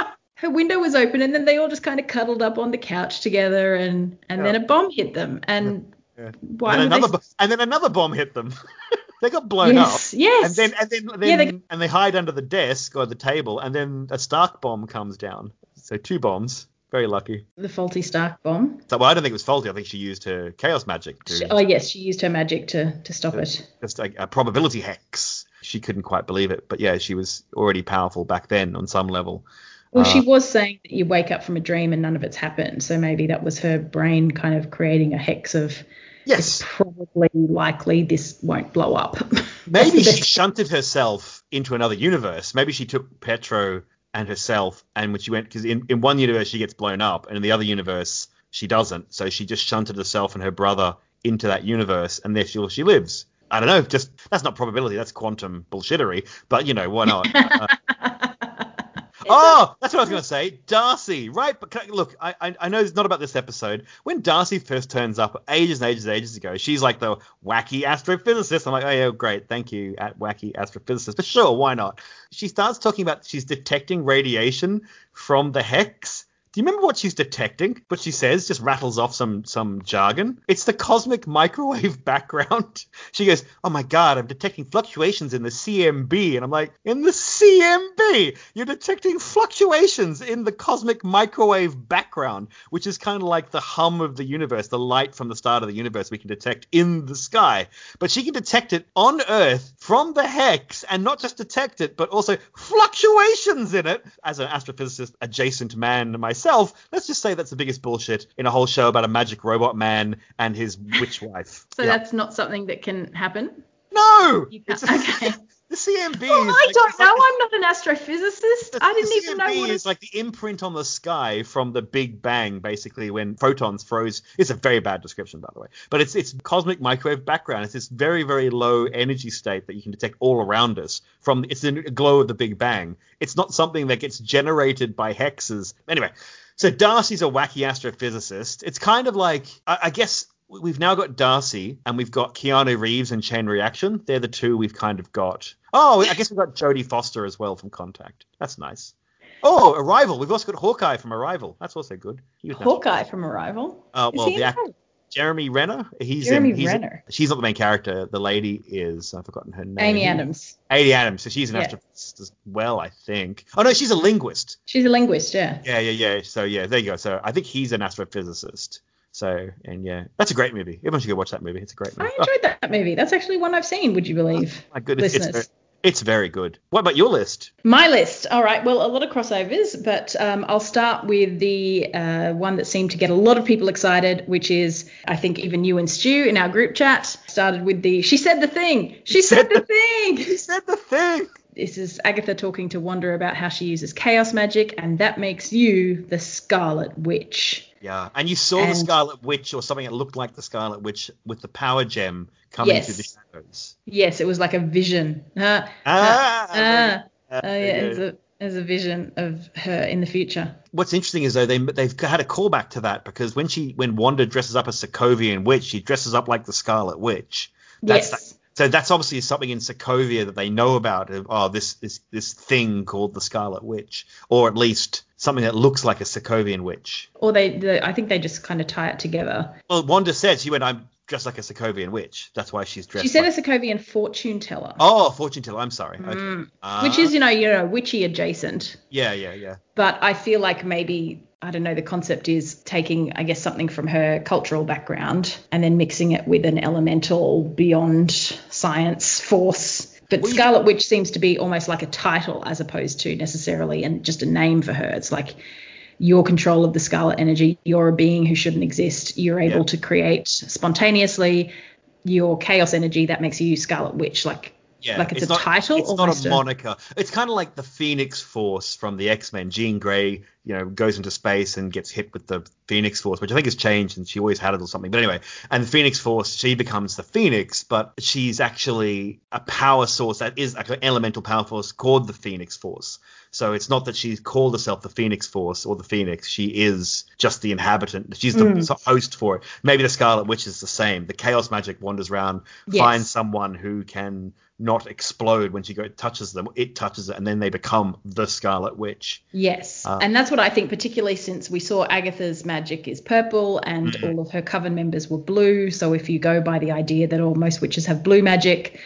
her window was open and then they all just kind of cuddled up on the couch together and and then a bomb hit them and Yeah. why and, then another, they? bo- and then another bomb hit them. they got blown Yes, up. yes. And then and then, then Yeah, they- and they hide under the desk or the table, and then a Stark bomb comes down. So two bombs. Very lucky. the faulty Stark bomb. So well, I don't think it was faulty. I think she used her chaos magic to She- oh yes, she used her magic to to stop it. just like a probability hex. She couldn't quite believe it, but yeah, she was already powerful back then on some level. Well, Uh, she was saying that you wake up from a dream and none of it's happened. So maybe that was her brain kind of creating a hex of Yes, probably likely this won't blow up. maybe she shunted herself into another universe. Maybe she took Pietro and herself, and when she went, because in, in one universe she gets blown up, and in the other universe she doesn't. So she just shunted herself and her brother into that universe, and there she, she lives. I don't know, just that's not probability, that's quantum bullshittery. But you know, why not? Uh, Oh, that's what I was going to say. Darcy, right? But I- look, I, I I know it's not about this episode. When Darcy first turns up ages and ages and ages ago, she's like the wacky astrophysicist. I'm like, oh yeah, great, thank you, at wacky astrophysicist. But sure, why not? She starts talking about she's detecting radiation from the hex. Do you remember what she's detecting? What she says just rattles off some some jargon. It's the cosmic microwave background. She goes, "Oh my god, I'm detecting fluctuations in the CMB," and I'm like, "In the CMB? You're detecting fluctuations in the cosmic microwave background, which is kind of like the hum of the universe, the light from the start of the universe we can detect in the sky. But she can detect it on Earth from the hex, and not just detect it, but also fluctuations in it. As an astrophysicist adjacent man myself, let's just say that's the biggest bullshit in a whole show about a magic robot man and his witch wife. So Yeah. that's not something that can happen. no, You can't- okay. the CMB. Well, is I like- don't it's like know. I'm not an astrophysicist. I didn't even know what is it like the imprint on the sky from the Big Bang, basically when photons froze. It's a very bad description, by the way, but it's it's cosmic microwave background. It's this very very low energy state that you can detect all around us from. It's the glow of the Big Bang. It's not something that gets generated by hexes. Anyway, so Darcy's a wacky astrophysicist. It's kind of like I, I guess we've now got Darcy and we've got Keanu Reeves and Chain Reaction. They're the two we've kind of got. Oh, I guess we've got Jodie Foster as well from Contact. That's nice. Oh, Arrival. We've also got Hawkeye from Arrival. That's also good. Hawkeye from Arrival. Uh, well, the actor Jeremy Renner. He's Jeremy um, he's, Renner. She's not the main character. The lady is. I've forgotten her name. Amy Adams. Amy Adams. So she's an Yeah. astrophysicist as well, I think. Oh no, she's a linguist. She's a linguist, yeah. Yeah, yeah, yeah. So yeah, there you go. So I think he's an astrophysicist. So and yeah, that's a great movie. Everyone should go watch that movie. It's a great movie. I enjoyed that movie. That's actually one I've seen, would you believe? Oh, my goodness, it's, listeners. it's very good. What about your list? My list. All right. Well, a lot of crossovers, but um, I'll start with the uh, one that seemed to get a lot of people excited, which is, I think, even you and Stu in our group chat started with the She said the thing. She said the thing. She said the thing. This is Agatha talking to Wanda about how she uses chaos magic, and that makes you the Scarlet Witch. Yeah, and you saw the Scarlet Witch or something that looked like the Scarlet Witch with the power gem coming Yes. through the shadows. Yes, it was like a vision. Uh, Ah, uh, oh, yeah, it's a, a vision of her in the future. What's interesting is though they they've had a callback to that because when she when Wanda dresses up as Sokovian witch, she dresses up like the Scarlet Witch. That's yes. So that's obviously something in Sokovia that they know about. of, Oh, this this this thing called the Scarlet Witch, or at least something that looks like a Sokovian witch. Or they, the, I think they just kind of tie it together. Well, Wanda said she went, "I'm dressed like a Sokovian witch." That's why she's dressed. She said like, a Sokovian fortune teller, Oh, fortune teller. I'm sorry. Okay. Mm. Ah, which is you know you know witchy adjacent. yeah, yeah, yeah. But I feel like maybe I don't know. The concept is taking I guess something from her cultural background and then mixing it with an elemental beyond science force. But Scarlet Witch seems to be almost like a title as opposed to necessarily and just a name for her. It's like your control of the scarlet energy. You're a being who shouldn't exist. You're able Yeah. to create spontaneously. Your chaos energy that makes you Scarlet Witch. Like Yeah, like it's, a not, title. It's not a moniker. It's kind of like the Phoenix Force from the X Men. Jean Grey, you know, goes into space and gets hit with the Phoenix Force, which I think has changed, and she always had it or something. But anyway, and the Phoenix Force, she becomes the Phoenix, but she's actually a power source that is like an elemental power force called the Phoenix Force. So it's not that she's called herself the Phoenix Force or the Phoenix. She is just the inhabitant. She's the Mm. host for it. Maybe the Scarlet Witch is the same. The Chaos Magic wanders around, Yes. finds someone who can not explode when she go touches them. It touches it, and then they become the Scarlet Witch. Yes, Uh, and that's what I think, particularly since we saw Agatha's magic is purple and Mm-hmm. all of her coven members were blue. So if you go by the idea that all most witches have blue magic,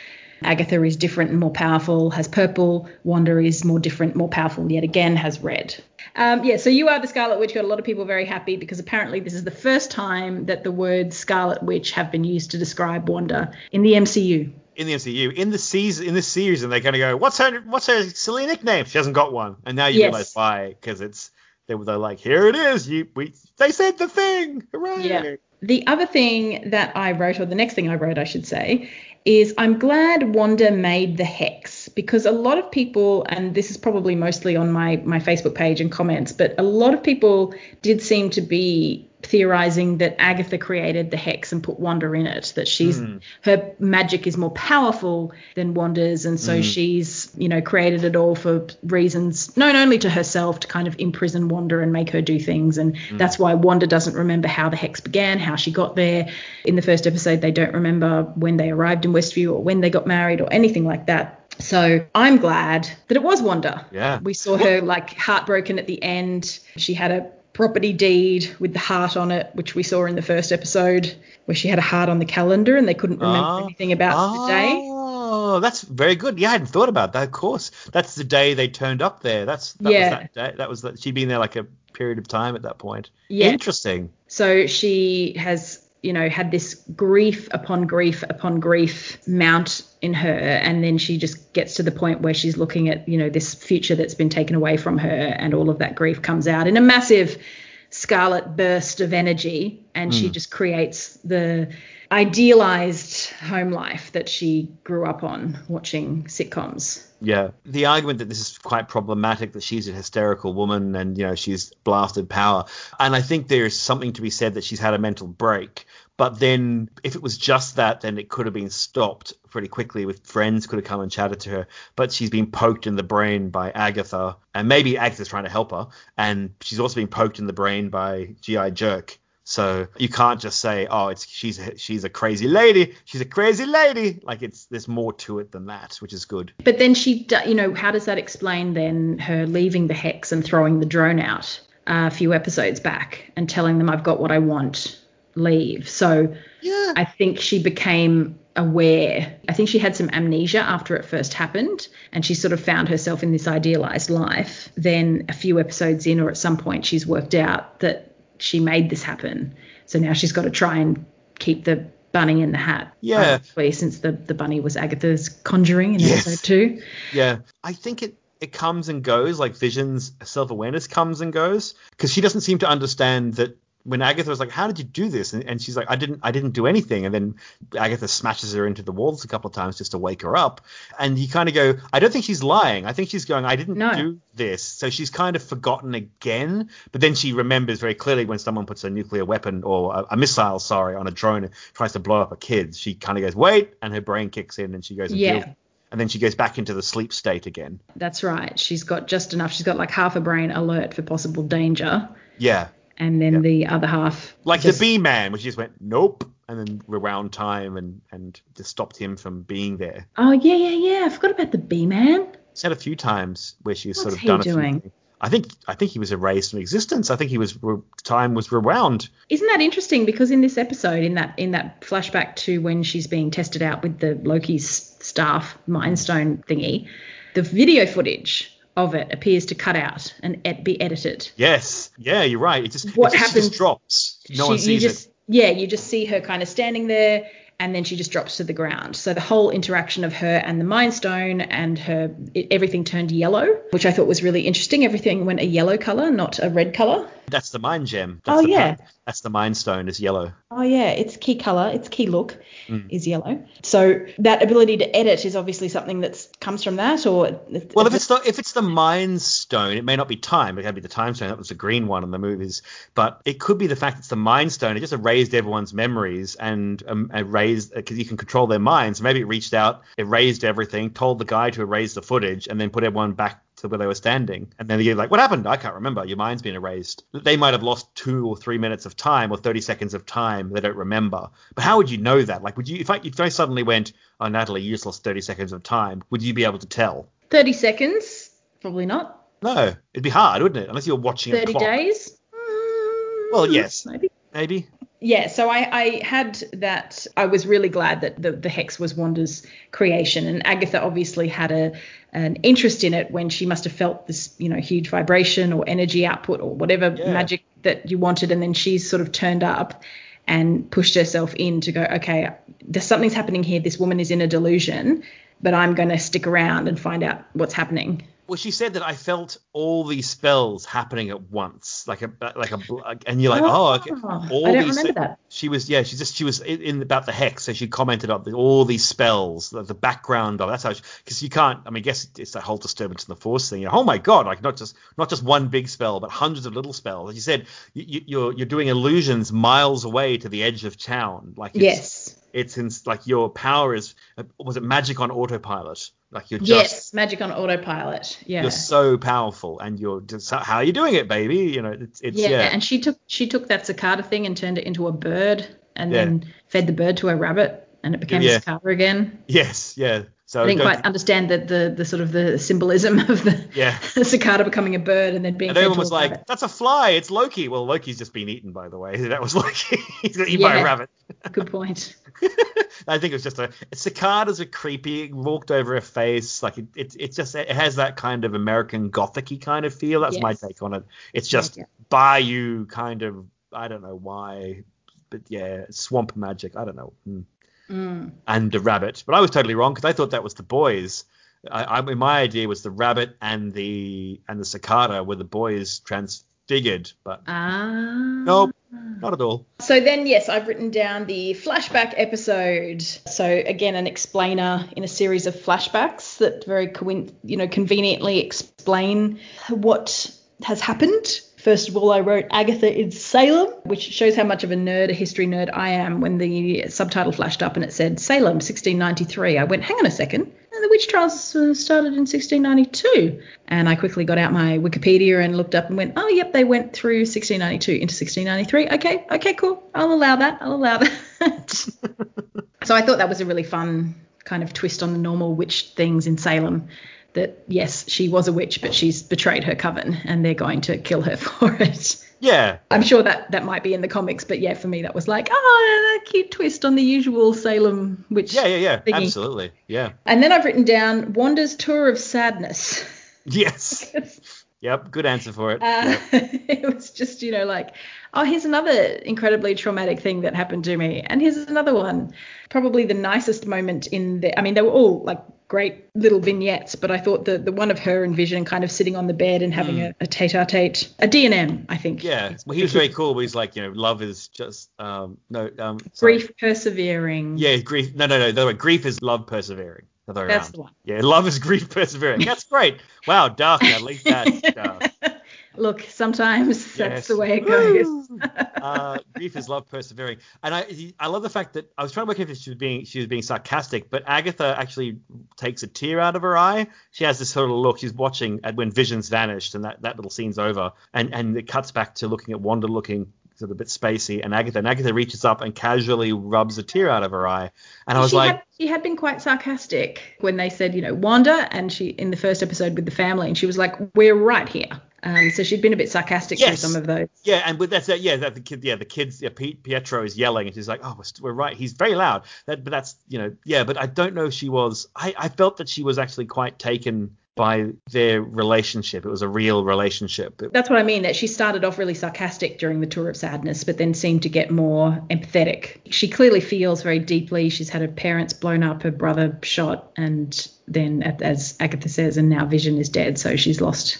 Agatha is different and more powerful, has purple. Wanda is more different, more powerful, yet again has red. Um, yeah, so you are the Scarlet Witch. Got a lot of people very happy because apparently this is the first time that the words Scarlet Witch have been used to describe Wanda in the MCU. In the MCU, in the season, in this series, and they kind of go, "What's her, what's her silly nickname?" She hasn't got one, and now you Yes. realize why, because it's they were they're like, "Here it is, you, we, they said the thing, hooray!" Yeah. The other thing that I wrote, or the next thing I wrote, I should say, is I'm glad Wanda made the hex because a lot of people, and this is probably mostly on my my Facebook page and comments, but a lot of people did seem to be theorizing that Agatha created the hex and put Wanda in it, that she's hmm. her magic is more powerful than Wanda's, and so hmm. she's you know created it all for reasons known only to herself to kind of imprison Wanda and make her do things, and hmm. that's why Wanda doesn't remember how the hex began, how she got there. In the first episode, they don't remember when they arrived in Westview or when they got married or anything like that. So I'm glad that it was Wanda. Yeah. We saw her like heartbroken at the end. She had a property deed with the heart on it, which we saw in the first episode, where she had a heart on the calendar and they couldn't remember Ah. anything about the day. Oh, that's very good. Yeah, I hadn't thought about that. Of course, that's the day they turned up there. That's that Yeah. was that day. That was that. She'd been there like a period of time at that point. Yeah. Interesting. So she has, you know, had this grief upon grief upon grief mount in her. And then she just gets to the point where she's looking at, you know, this future that's been taken away from her. And all of that grief comes out in a massive scarlet burst of energy. And she hmm. just creates the idealized home life that she grew up on watching sitcoms. Yeah. The argument that this is quite problematic, that she's a hysterical woman and, you know, she's blasted power. And I think there's something to be said that she's had a mental break. But then if it was just that, then it could have been stopped pretty quickly with friends could have come and chatted to her. But she's been poked in the brain by Agatha. And maybe Agatha's trying to help her. And she's also been poked in the brain by G.I. Jerk. So you can't just say, oh, it's she's a, she's a crazy lady. She's a crazy lady. Like it's there's more to it than that, which is good. But then she, you know, how does that explain then her leaving the hex and throwing the drone out a few episodes back and telling them I've got what I want, leave. So Yeah. I think she became aware. I think she had some amnesia after it first happened and she sort of found herself in this idealized life. Then a few episodes in or at some point she's worked out that she made this happen. So now she's got to try and keep the bunny in the hat. Yeah. Um, Obviously, since the, the bunny was Agatha's conjuring in Yes. episode two. Yeah, I think it it comes and goes like Vision's self awareness comes and goes because she doesn't seem to understand that when Agatha was like, "How did you do this?" and, and she's like, "I didn't I didn't do anything," and then Agatha smashes her into the walls a couple of times just to wake her up, and you kind of go, "I don't think she's lying. I think she's going, I didn't No. do this." So she's kind of forgotten again, but then she remembers very clearly when someone puts a nuclear weapon or a, a missile, sorry, on a drone and tries to blow up a kid. She kind of goes, "Wait," and her brain kicks in, and she goes, and Yeah. deals- and then she goes back into the sleep state again. That's right. She's got just enough. She's got like half a brain alert for possible danger, Yeah. And then the other half Like just- the bee man, which just went nope, and then rewound time and and just stopped him from being there. Oh yeah, yeah, yeah. I forgot about the bee man. Said a few times where she's sort of he done a doing? few. I think I think he was erased from existence. I think he was re- time was rewound. Isn't that interesting? Because in this episode, in that in that flashback to when she's being tested out with the Loki's staff Mind Stone thingy, the video footage of it appears to cut out and ed- be edited. Yes, yeah, you're right. It just What it just, happens- just drops. No She- one you sees just, it. Yeah, you just see her kind of standing there, and then she just drops to the ground. So the whole interaction of her and the Mind Stone and her it, everything turned yellow, which I thought was really interesting. Everything went a yellow color, not a red color. That's the mind gem. That's Oh, the yeah. That's the mind stone is yellow. Oh yeah, its key color, its key look Mm. is yellow. So that ability to edit is obviously something that comes from that, or Well, if it's the if it's the Mind Stone, it may not be time. It could be the Time Stone. That was the green one in the movies, but it could be the fact it's the Mind Stone. It just erased everyone's memories and um, erased because you can control their minds. Maybe it reached out, erased everything, told the guy to erase the footage, and then put everyone back to where they were standing. And then you're like, "What happened? I can't remember. Your mind's been erased." They might have lost two or three minutes of time or 30 seconds of time they don't remember. But how would you know that? Like, would you if I if I suddenly went, "Oh, Natalie, you just lost 30 seconds of time," would you be able to tell? 30 seconds, probably not. No, it'd be hard, wouldn't it? Unless you're watching a 30 clock. days. Mm, Well, yes. maybe. Maybe. Yeah, so I, I had that. I was really glad that the, the hex was Wanda's creation, and Agatha obviously had a an interest in it when she must have felt this, you know, huge vibration or energy output or whatever Yeah. magic that you wanted, and then she's sort of turned up and pushed herself in to go, okay, there's something's happening here. This woman is in a delusion, but I'm going to stick around and find out what's happening. Well, she said that I felt all these spells happening at once, like a like a, and you're like, oh, okay. Oh, all I don't these. remember that. She was, yeah, she just she was in, in about the hex, so she commented on the, all these spells, the, the background of. That's how because you can't. I mean, I guess it's that whole disturbance in the force thing. You know, oh my god, like not just not just one big spell, but hundreds of little spells. As you said, you, you, you're you're doing illusions miles away to the edge of town. Like it's, Yes. it's in like your power is was it magic on autopilot? Like you're just Yes, magic on autopilot. Yeah. you're so powerful and you're just how are you doing it baby you know it's, it's yeah, yeah, and she took she took that cicada thing and turned it into a bird and Yeah. then fed the bird to a rabbit and it became Yeah. a cicada again. yes yeah so I didn't quite understand the, the the sort of the symbolism of the yeah cicada becoming a bird and then being and everyone was like rabbit. that's a fly it's loki well loki's just been eaten by the way that was loki he's eaten by a rabbit Good point. i think it was just a cicadas are creepy it walked over her face like it, it, it just it has that kind of american gothicy kind of feel that's my take on it it's just yeah. bayou kind of i don't know why but yeah swamp magic i don't know Hmm. Mm. and a rabbit. But I was totally wrong because I thought that was the boys. I, I my idea was the rabbit and the and the cicada were the boys transfigured, but Ah. nope, not at all. So then, yes, I've written down the flashback episode. So again, an explainer in a series of flashbacks that very coin- you know conveniently explain what has happened. First of all, I wrote Agatha in Salem, which shows how much of a nerd, a history nerd I am. When the subtitle flashed up and it said Salem, 1693, I went, hang on a second. The witch trials uh, started in 1692. And I quickly got out my Wikipedia and looked up and went, oh, yep, they went through 1692 into 1693. Okay, okay, cool. I'll allow that. I'll allow that. so I thought that was a really fun kind of twist on the normal witch things in Salem. That yes, she was a witch, but she's betrayed her coven, and they're going to kill her for it. Yeah. I'm sure that that might be in the comics, but yeah, for me that was like, oh, a cute twist on the usual Salem witch. Yeah, yeah, yeah. thingy. Absolutely. Yeah. And then I've written down Wanda's tour of sadness. Yes. Yep. Good answer for it. Uh, Yep. it was just, you know, like, oh, here's another incredibly traumatic thing that happened to me, and here's another one. Probably the nicest moment in the, I mean, they were all like great little vignettes, but I thought the the one of her and Vision kind of sitting on the bed and having a, a tete-a-tete, a D&M, I think. Yeah. Well, he was very cool. But he's like, you know, love is just um no um sorry. Grief persevering. Yeah, grief. No, no, no. The way. Grief is love persevering. The other way That's around. the one. Yeah, love is grief persevering. That's great. Wow, dark. At least that's dark. Look, sometimes that's the way it goes. Uh, grief is love persevering, and I I love the fact that I was trying to work out if she was being she was being sarcastic, but Agatha actually takes a tear out of her eye. She has this sort of look. She's watching at when Vision's vanished, and that, that little scene's over, and and it cuts back to looking at Wanda looking sort of a bit spacey, and Agatha and Agatha reaches up and casually rubs a tear out of her eye, and I was she like. had, she had been quite sarcastic when they said, you know, Wanda, and she in the first episode with the family, and she was like, "We're right here." Um, so she'd been a bit sarcastic Yes. with some of those. Yeah, and but that's yeah, that the kid, yeah, the kids, yeah, Pietro is yelling, and she's like, oh, we're, we're right. He's very loud. That, but that's you know, yeah, but I don't know if she was. I, I felt that she was actually quite taken by their relationship. It was a real relationship. That's what I mean. That she started off really sarcastic during the tour of sadness, but then seemed to get more empathetic. She clearly feels very deeply. She's had her parents blown up, her brother shot, and then, as Agatha says, and now Vision is dead, so she's lost.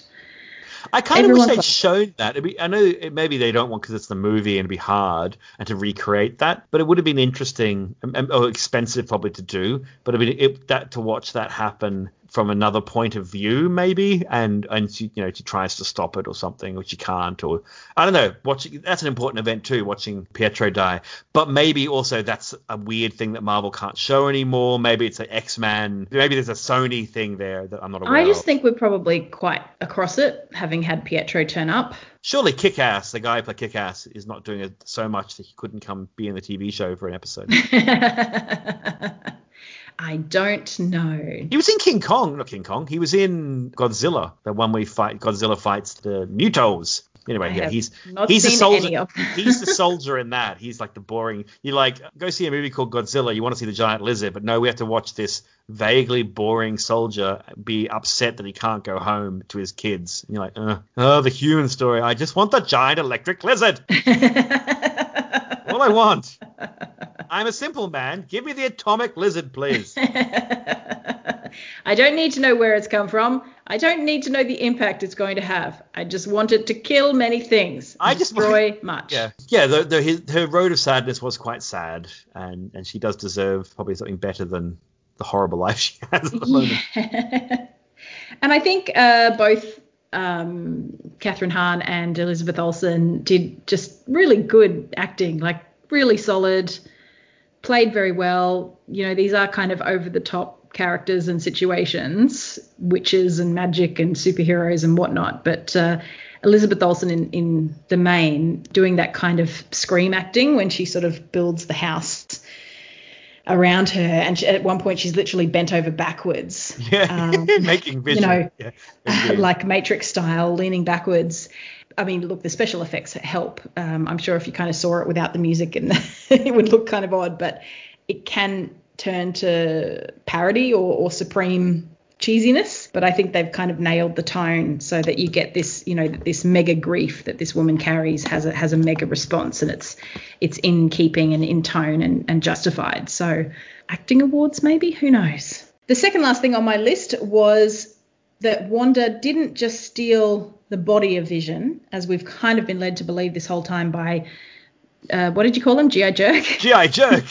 I kind of wish they'd shown that. Be, I know it, maybe they don't want because it's the movie and it'd be hard and to recreate that, but it would have been interesting um, um, or expensive probably to do. But I mean, it, that to watch that happen from another point of view, maybe, and and she you know she tries to stop it or something, which she can't, or I don't know. Watching that's an important event too, watching Pietro die. But maybe also that's a weird thing that Marvel can't show anymore. Maybe it's an X Man. Maybe there's a Sony thing there that I'm not aware of. I just of. think we're probably quite across it, having had Pietro turn up. Surely Kick-Ass, the guy who played Kick-Ass, is not doing it so much that he couldn't come be in the TV show for an episode. I don't know. he was in King Kong, not King Kong. He was in Godzilla, the one we fight. Godzilla fights the Mutos. Anyway, I yeah, he's he's the seen soldier. any of them. he's the soldier in that. He's like the boring. You're like go see a movie called Godzilla. You want to see the giant lizard, but no, we have to watch this vaguely boring soldier be upset that he can't go home to his kids. And you're like, uh, oh, the human story. I just want the giant electric lizard. I want. I'm a simple man. Give me the atomic lizard, please. I don't need to know where it's come from. I don't need to know the impact it's going to have. I just want it to kill many things. I just destroy much. Yeah, yeah. The, the, his, her road of sadness was quite sad, and and she does deserve probably something better than the horrible life she has at the moment. and I think uh, both um, Kathryn Hahn and Elizabeth Olsen did just really good acting, like really solid, played very well. You know, these are kind of over the top characters and situations, witches and magic and superheroes and whatnot, but. Uh, Elizabeth Olsen in, in the main doing that kind of scream acting when she sort of builds the house around her and she, at one point she's literally bent over backwards Yeah, um, making vision. You know, yeah, like Matrix style, leaning backwards. I mean, look, the special effects help. Um, I'm sure if you kind of saw it without the music, and it would look kind of odd, but it can turn to parody or, or supreme cheesiness. But I think they've kind of nailed the tone so that you get this, you know, this mega grief that this woman carries has a has a mega response, and it's it's in keeping and in tone and, and justified. So acting awards, maybe who knows. The second last thing on my list was that Wanda didn't just steal the body of Vision, as we've kind of been led to believe this whole time by, uh, what did you call him? G.I. Jerk? GI Jerk.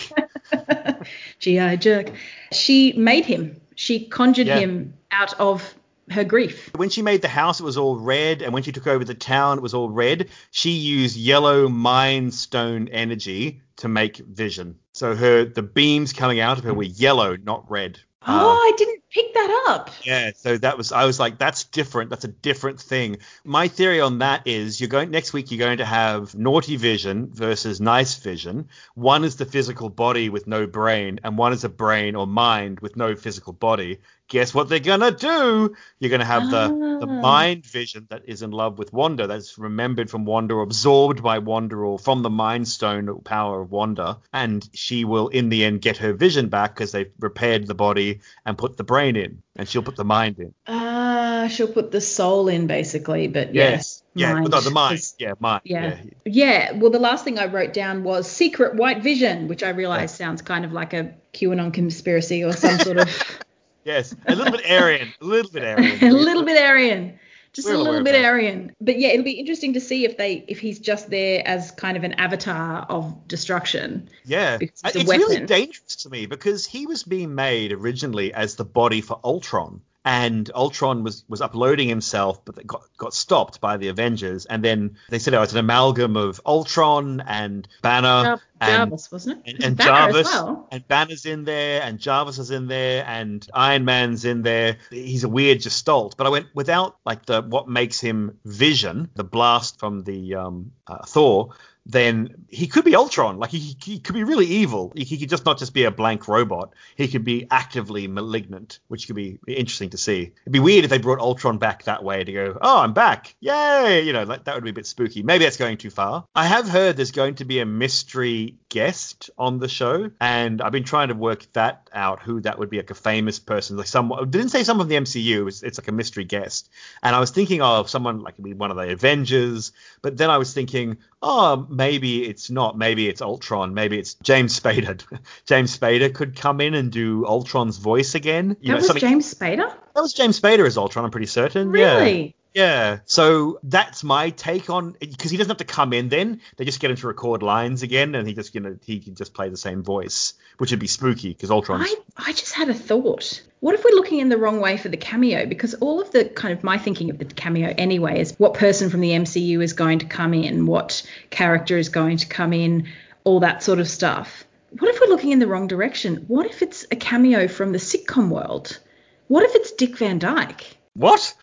G.I. Jerk. She made him. She conjured Yeah. him out of her grief. when she made the house, it was all red, and when she took over the town, it was all red. She used yellow mind stone energy to make Vision. So her the beams coming out of her were yellow, not red. Oh, um, I didn't pick that up. Yeah, so that was I was like, that's different. That's a different thing. My theory on that is you're going next week. You're going to have naughty vision versus nice vision. One is the physical body with no brain, and one is a brain or mind with no physical body. Guess what they're gonna do? You're gonna have the the Ah. mind vision that is in love with Wanda, that's remembered from Wanda, or absorbed by Wanda, or from the Mind Stone power of Wanda, and she will in the end get her vision back because they've repaired the body and put the brain in, and she'll put the mind in. Uh, she'll put the soul in basically, but yes. Yeah, mind, no, the mind. Yeah, mind. Yeah. yeah. yeah. Well, the last thing I wrote down was secret white vision, which I realize sounds kind of like a QAnon conspiracy or some sort of Yes, a little bit Aryan, a little bit Aryan. a little bit Aryan. Just We're a little bit. Aryan. But yeah, it'll be interesting to see if they if he's just there as kind of an avatar of destruction. Yeah, it's it's really dangerous to me because he was being made originally as the body for Ultron, and Ultron was was uploading himself, but got got stopped by the Avengers, and then they said, "Oh, it's an amalgam of Ultron and Banner and." Jarvis, wasn't it? And, and Jarvis as well. and Banner's in there and Jarvis is in there and Iron Man's in there. He's a weird gestalt, but I went without like the what makes him Vision, the blast from the um, uh, Thor. Then he could be Ultron. Like he, he could be really evil. He, he could just not just be a blank robot. He could be actively malignant, which could be interesting to see. It'd be weird if they brought Ultron back that way to go, oh, I'm back, yay! You know, like, that would be a bit spooky. Maybe that's going too far. I have heard there's going to be a mystery guest on the show, and I've been trying to work that out. Who that would be, like a famous person, like someone. Didn't say someone from the MCU. It's, it's like a mystery guest, and I was thinking of someone like one of the Avengers, but then I was thinking, oh, maybe it's not. Maybe it's Ultron. Maybe it's James Spader. James Spader could come in and do Ultron's voice again. You That was something- James Spader? that was James Spader as Ultron. I'm pretty certain. Yeah. Really? Yeah. So that's my take on because he doesn't have to come in then. They just get him to record lines again and he just you know he can just play the same voice, which would be spooky because Ultron's I, I just had a thought. What if we're looking in the wrong way for the cameo? Because all of the kind of my thinking of the cameo anyway is what person from the MCU is going to come in, what character is going to come in, all that sort of stuff. What if we're looking in the wrong direction? What if it's a cameo from the sitcom world? What if it's Dick Van Dyke? What?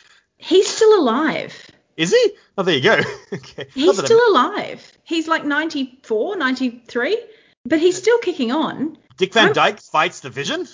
He's still alive. Is he? Oh, there you go. okay. He's still alive. He's like 94, 93, but he's still kicking on. Dick Van I'm- Dyke fights the Vision.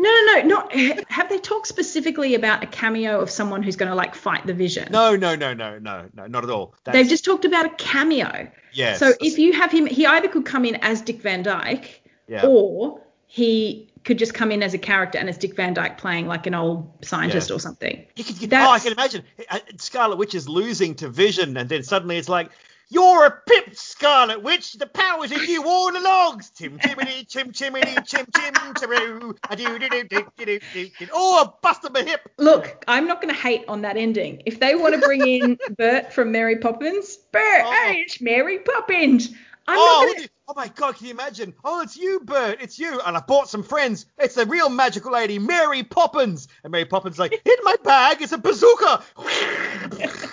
No, no, no, not. Have they talked specifically about a cameo of someone who's going to like fight the Vision? No, no, no, no, no, no, not at all. That's, They've just talked about a cameo. yes. So if you have him, he either could come in as Dick Van Dyke, Yeah. or he could just come in as a character and as Dick Van Dyke playing like an old scientist Yeah. or something. You could, you- oh, I can imagine Uh, Scarlet Witch is losing to Vision, and then suddenly it's like, "You're a pimp, Scarlet Witch. The power's in you all along." Tim Timmy, chim chiminy, chim chim chiroo. A do do do do do do do. do. Oh, I busted my hip. Look, I'm not going to hate on that ending. If they want to bring in Bert from Mary Poppins, Bert, Oh. hey, it's Mary Poppins. I'm oh, to. oh my God! Can you imagine? Oh, it's you, Bert. It's you. And I bought some friends. It's the real magical lady, Mary Poppins. And Mary Poppins like, in my bag is a bazooka.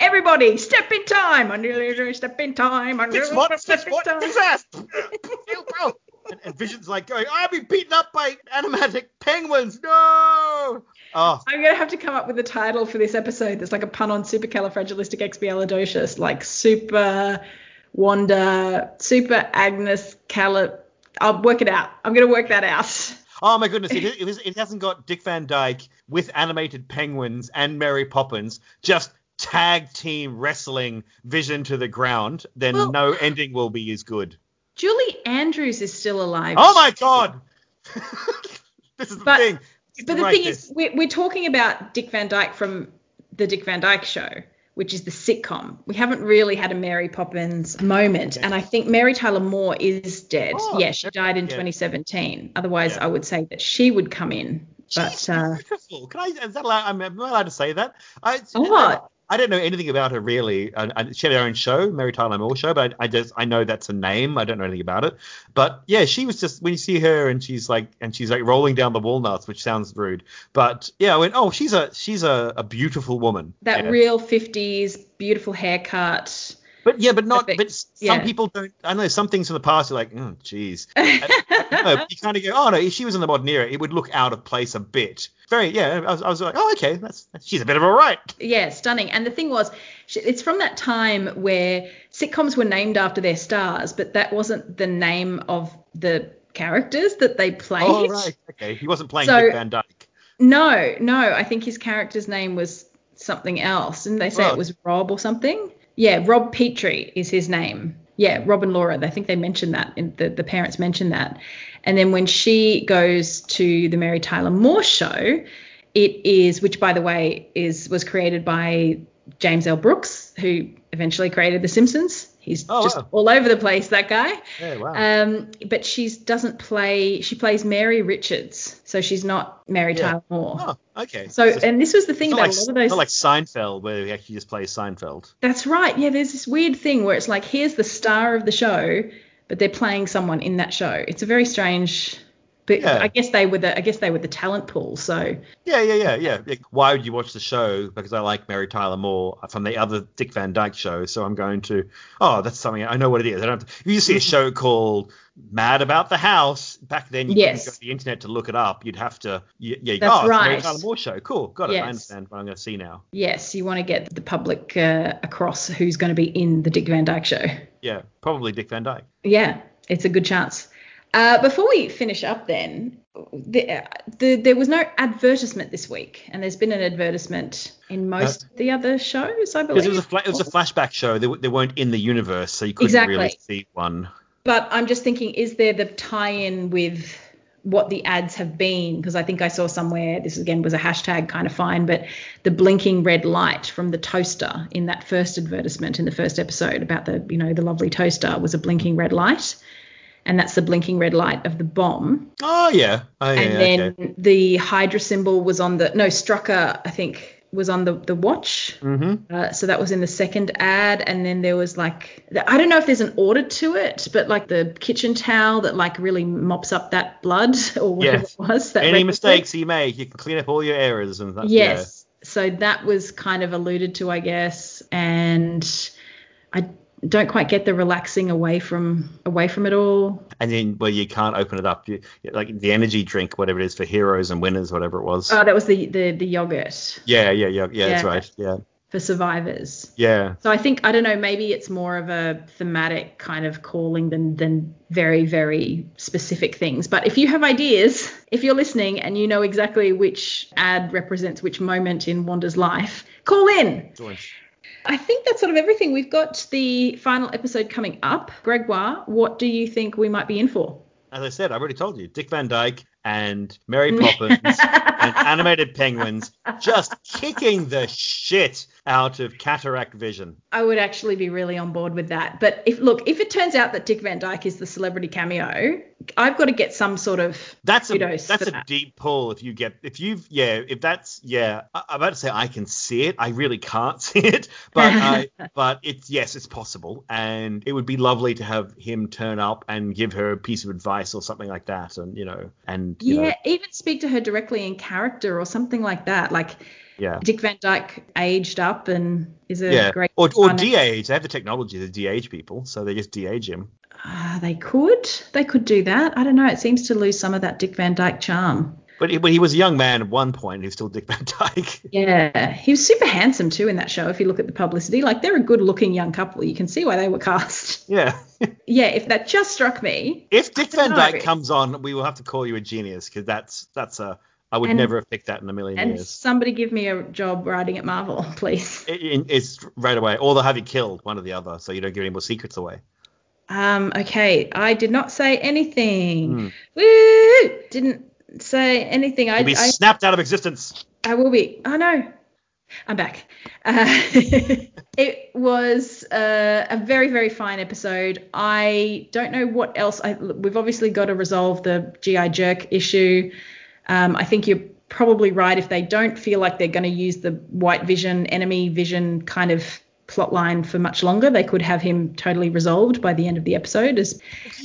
Everybody, step in time. I'm gonna step in time. I'm Six gonna what? step Six in what? time. Six ass. and, and Vision's like going, I'll be beaten up by animatic penguins. No. Oh, I'm gonna have to come up with a title for this episode that's like a pun on supercalifragilisticexpialidocious, like super Wanda, super Agnes Cali. I'll work it out. I'm gonna work that out. oh my goodness! It, it, it hasn't got Dick Van Dyke with animated penguins and Mary Poppins. Just tag team wrestling Vision to the ground. Then Well- no ending will be as good. Julie Andrews is still alive. Oh my god! this is the But- thing. But the thing this- is, we're, we're talking about Dick Van Dyke from the Dick Van Dyke Show, which is the sitcom. We haven't really had a Mary Poppins moment, and I think Mary Tyler Moore is dead. Oh, yeah, she died in yeah. 2017. Otherwise, Yeah. I would say that she would come in. But She's uh, beautiful. Can I? Is that allowed? I'm, am I allowed to say that? I, What? I don't know anything about her really. I, I, she had her own show, Mary Tyler Moore show, but I, I just I know that's a name. I don't know anything about it. But yeah, she was just when you see her and she's like and she's like rolling down the walnuts, which sounds rude. But yeah, I went, oh, she's a she's a, a beautiful woman. that yeah. real 50s, beautiful haircut, But yeah, but not. But some Yeah. people don't. I know some things from the past are like, oh, jeez. no, you kind of go, oh no, if she was in the modern era, it would look out of place a bit. Very, yeah. I was, I was like, oh, okay, that's, that's she's a bit of a right. Yeah, stunning. And the thing was, it's from that time where sitcoms were named after their stars, but that wasn't the name of the characters that they played. Oh right, okay. He wasn't playing So- Dick Van Dyke. No, no, I think his character's name was something else. Didn't they say Well- it was Rob or something? Yeah, Rob Petrie is his name. Yeah, Rob and Laura. I think they mentioned that. In the, the parents mentioned that. And then when she goes to the Mary Tyler Moore show, it is, which by the way is was created by James L. Brooks, who eventually created The Simpsons. He's Oh, just wow. all over the place, that guy. Yeah, wow. Um, but she doesn't play. She plays Mary Richards, so she's not Mary Yeah. Tyler Moore. oh, okay. So, It's and this was the thing about like, a lot of those. not like Seinfeld, where he actually just plays Seinfeld. that's right. Yeah, there's this weird thing where it's like here's the star of the show, but they're playing someone in that show. It's a very strange. But Yeah. I guess they were the I guess they were the talent pool. So Yeah, yeah, yeah, yeah. Why would you watch the show? Because I like Mary Tyler Moore from the other Dick Van Dyke show. So I'm going to. Oh, that's something I know what it is. I don't. Have to, if you see a show called Mad About the House, back then you Yes. couldn't go to the internet to look it up. You'd have to. Yeah, yeah. That's oh, a Mary. Tyler Moore show. Cool, got it. Yes. I understand what I'm going to see now. yes, you want to get the public uh, across who's going to be in the Dick Van Dyke show. Yeah, probably Dick Van Dyke. Yeah, it's a good chance. Uh, before we finish up, then, the, uh, the, there was no advertisement this week, and there's been an advertisement in most of the other shows, I believe. Because it was a fla- it was a flashback show. They, they weren't in the universe, so you couldn't Exactly. really see one. But I'm just thinking, is there the tie-in with what the ads have been? Because I think I saw somewhere, this again was a hashtag kind of fine, but the blinking red light from the toaster in that first advertisement in the first episode about the, you know, the lovely toaster was a blinking red light. And that's the blinking red light of the bomb. Oh yeah. Oh yeah. and then okay. the Hydra symbol was on the no Strucker I think was on the the watch. Mm-hmm. Uh, so that was in the second ad, and then there was like I don't know if there's an order to it, but like the kitchen towel that like really mops up that blood or whatever Yes. it was. That Any mistakes you make, you can clean up all your errors and that. Yes. So that was kind of alluded to, I guess, and I don't quite get the relaxing away from away from it all. and then well, you can't open it up, you, like the energy drink, whatever it is for heroes and winners, whatever it was. Oh, that was the the the yogurt yeah, yeah, yeah, yeah, that's right. Yeah, for survivors. yeah, So I think I don't know. Maybe it's more of a thematic kind of calling than than very very specific things. But if you have ideas, if you're listening and you know exactly which ad represents which moment in Wanda's life, call in. I think that's sort of everything. We've got the final episode coming up. Gregoire, what do you think we might be in for? As I said, I've already told you, Dick Van Dyke and Mary Poppins and animated penguins just kicking the shit out of cataract vision. I would actually be really on board with that. But if look, if it turns out that Dick Van Dyke is the celebrity cameo, I've got to get some sort of That's a that's a that. deep pull. If you get if you've yeah if that's yeah I, I'm about to say I can see it. I really can't see it, but I but it's yes it's possible, and it would be lovely to have him turn up and give her a piece of advice or something like that, and you know and you Yeah, know even speak to her directly in character or something like that. Like yeah Dick Van Dyke aged up and is a yeah great. or or de-age. They have the technology to de-age people, so they just de-age him. Ah, they could, they could do that. I don't know. It seems to lose some of that Dick Van Dyke charm. But he, but he was a young man at one point. He was still Dick Van Dyke. Yeah, he was super handsome too in that show. If you look at the publicity, like they're a good-looking young couple. You can see why they were cast. yeah. Yeah, if that just struck me. If Dick Van Dyke comes on, we will have to call you a genius because that's that's a I would And- never have picked that in a million And years. somebody give me a job writing at Marvel, please. It, it- it's right away, or they'll have you killed, one or the other, so you don't give any more secrets away. Um, okay, I did not say anything. Hmm. Woo! Didn't say anything. I, You'll be I snapped out of existence. I will be. Oh no, I'm back. Uh, it was uh, a very very fine episode. I don't know what else. I, we've obviously got to resolve the GI Jerk issue. Um, I think you're probably right if they don't feel like they're going to use the White Vision enemy Vision kind of plot line for much longer. They could have him totally resolved by the end of the episode. As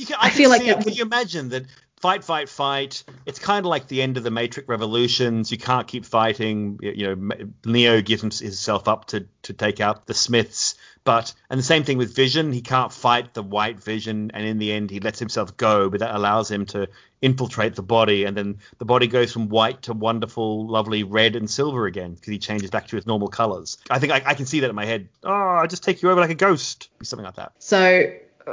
can, I I, feel like that Can would- you imagine that? Fight, fight, fight. It's kind of like the end of the Matrix Revolutions. You can't keep fighting. You you know, Neo gives himself up to to take out the Smiths, But and the same thing with Vision, he can't fight the white Vision, and in the end he lets himself go, but that allows him to infiltrate the body, and then the body goes from white to wonderful, lovely red and silver again because he changes back to his normal colors. I think I, I can see that in my head. Oh, I just take you over like a ghost, something like that. So,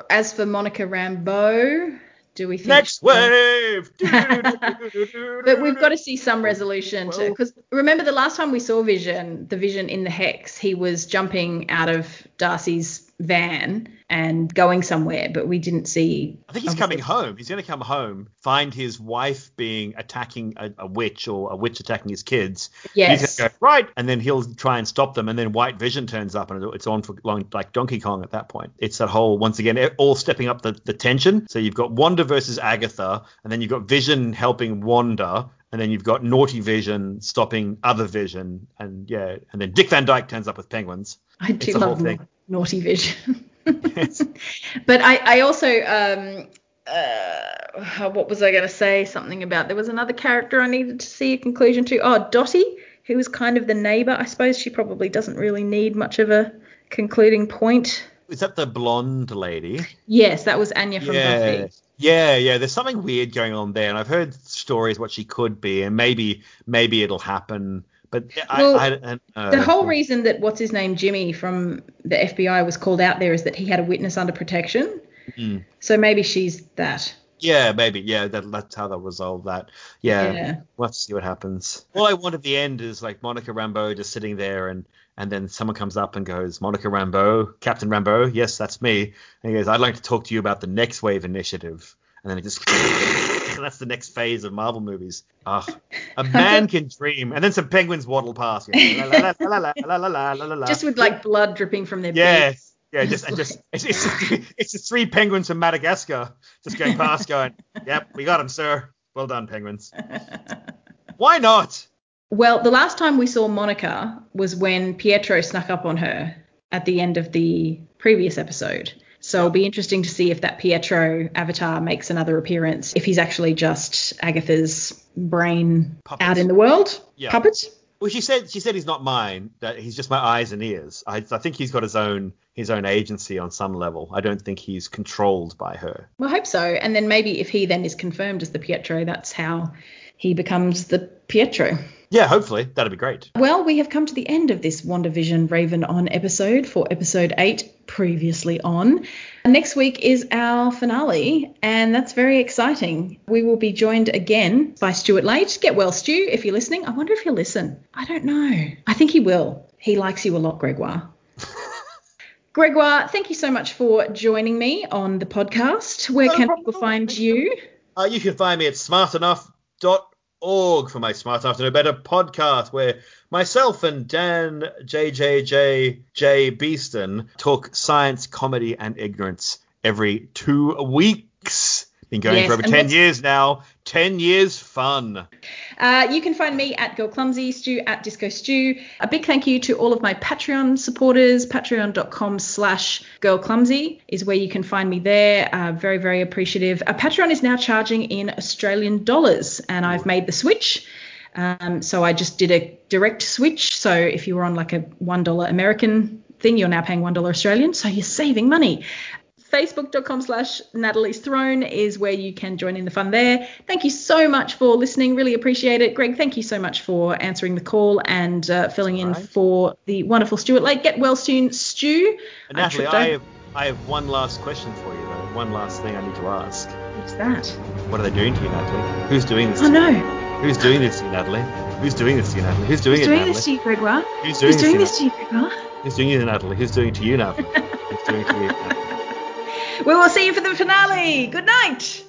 as for Monica Rambeau, do we think Next wave. but we've got to see some resolution to because remember the last time we saw Vision, the Vision in the Hex, he was jumping out of Darcy's van and going somewhere, but we didn't see. I think he's coming home. He's going to come home, find his wife being attacking a, a witch or a witch attacking his kids. Yes. He's going to go right, and then he'll try and stop them, and then White Vision turns up, and it's on for long, like Donkey Kong at that point. It's that whole once again all stepping up the, the tension. So you've got Wanda versus Agatha, and then you've got Vision helping Wanda, and then you've got Naughty Vision stopping Other Vision, and yeah, and then Dick Van Dyke turns up with penguins. I do It's love thing. Naughty Vision. but I, I also um uh what was I going to say something about there was another character I needed to see a conclusion to. Oh, Dottie, who was kind of the neighbor. I suppose she probably doesn't really need much of a concluding point. Is that the blonde lady? Yes, that was Anya from yeah. Buffy. Yeah, yeah. There's something weird going on there, and I've heard stories what she could be, and maybe maybe it'll happen. But Well, I, I, I, uh, The whole reason that what's his name Jimmy from the FBI was called out there is that he had a witness under protection. Mm. So maybe she's that. Yeah, maybe. Yeah, that, that's how they'll resolve that. Yeah, Yeah. we'll have to see what happens. All I want at the end is like Monica Rambeau just sitting there, and and then someone comes up and goes, Monica Rambeau, Captain Rambeau, yes, that's me. And he goes, I'd like to talk to you about the Next Wave Initiative. And then it just that's the next phase of Marvel movies. Ugh. A man can dream. And then some penguins waddle past. You la, la, la, just with like blood dripping from their yes. Yeah, just and just it's, it's, it's the three penguins from Madagascar just going past, going, "Yep, we got him, sir. Well done, penguins." Why not? Well, the last time we saw Monica was when Pietro snuck up on her at the end of the previous episode. So it'll be interesting to see if that Pietro avatar makes another appearance, if he's actually just Agatha's brain Puppet. out in the world. Yeah. Puppet? Well, she said she said he's not mine. That he's just my eyes and ears. I, I think he's got his own his own agency on some level. I don't think he's controlled by her. Well, I hope so. And then maybe if he then is confirmed as the Pietro, that's how he becomes the Pietro. Yeah, hopefully that'd be great. Well, we have come to the end of this WandaVision Raven on episode for episode 8, previously on. Next week is our finale, and that's very exciting. We will be joined again by Stuart Lake. Get well, Stu, if you're listening. I wonder if he'll listen. I don't know. I think he will. He likes you a lot, Gregoire. Gregoire, thank you so much for joining me on the podcast. Where No can people find you? Uh, you can find me at smartenough.org for my Smart to Better podcast, where myself and Dan JJJ J Beeston talk science, comedy, and ignorance every two weeks. Been going Yes, for over and 10 years now. 10 years fun. Uh, you can find me at Girl Clumsy, Stu at Disco Stew. A big thank you to all of my Patreon supporters. Patreon.com slash Girl Clumsy is where you can find me there. Uh, very, very appreciative. Uh, Patreon is now charging in Australian dollars, and I've made the switch. Um, so I just did a direct switch. So if you were on like a $1 American thing, you're now paying $1 Australian. So you're saving money. Facebook.com slash Natalie's Throne is where you can join in the fun there. Thank you so much for listening. Really appreciate it. Greg, thank you so much for answering the call and uh, filling in for the wonderful Stuart Lake. Get well soon, Stu. And I Natalie, tripped I have, I have one last question for you, though. One last thing I need to ask. What's that? What are they doing to you, Natalie? Who's doing this Oh no. Who's doing this to you, Natalie? Who's doing this to you, Natalie? Who's doing Who's it, doing Natalie? this to you, Gregoire? Who's doing Who's this doing this to you, Gregoire? Who's doing it, Natalie? Who's doing it to you, Natalie? Who's doing it to you, Natalie? We will see you for the finale. Good night.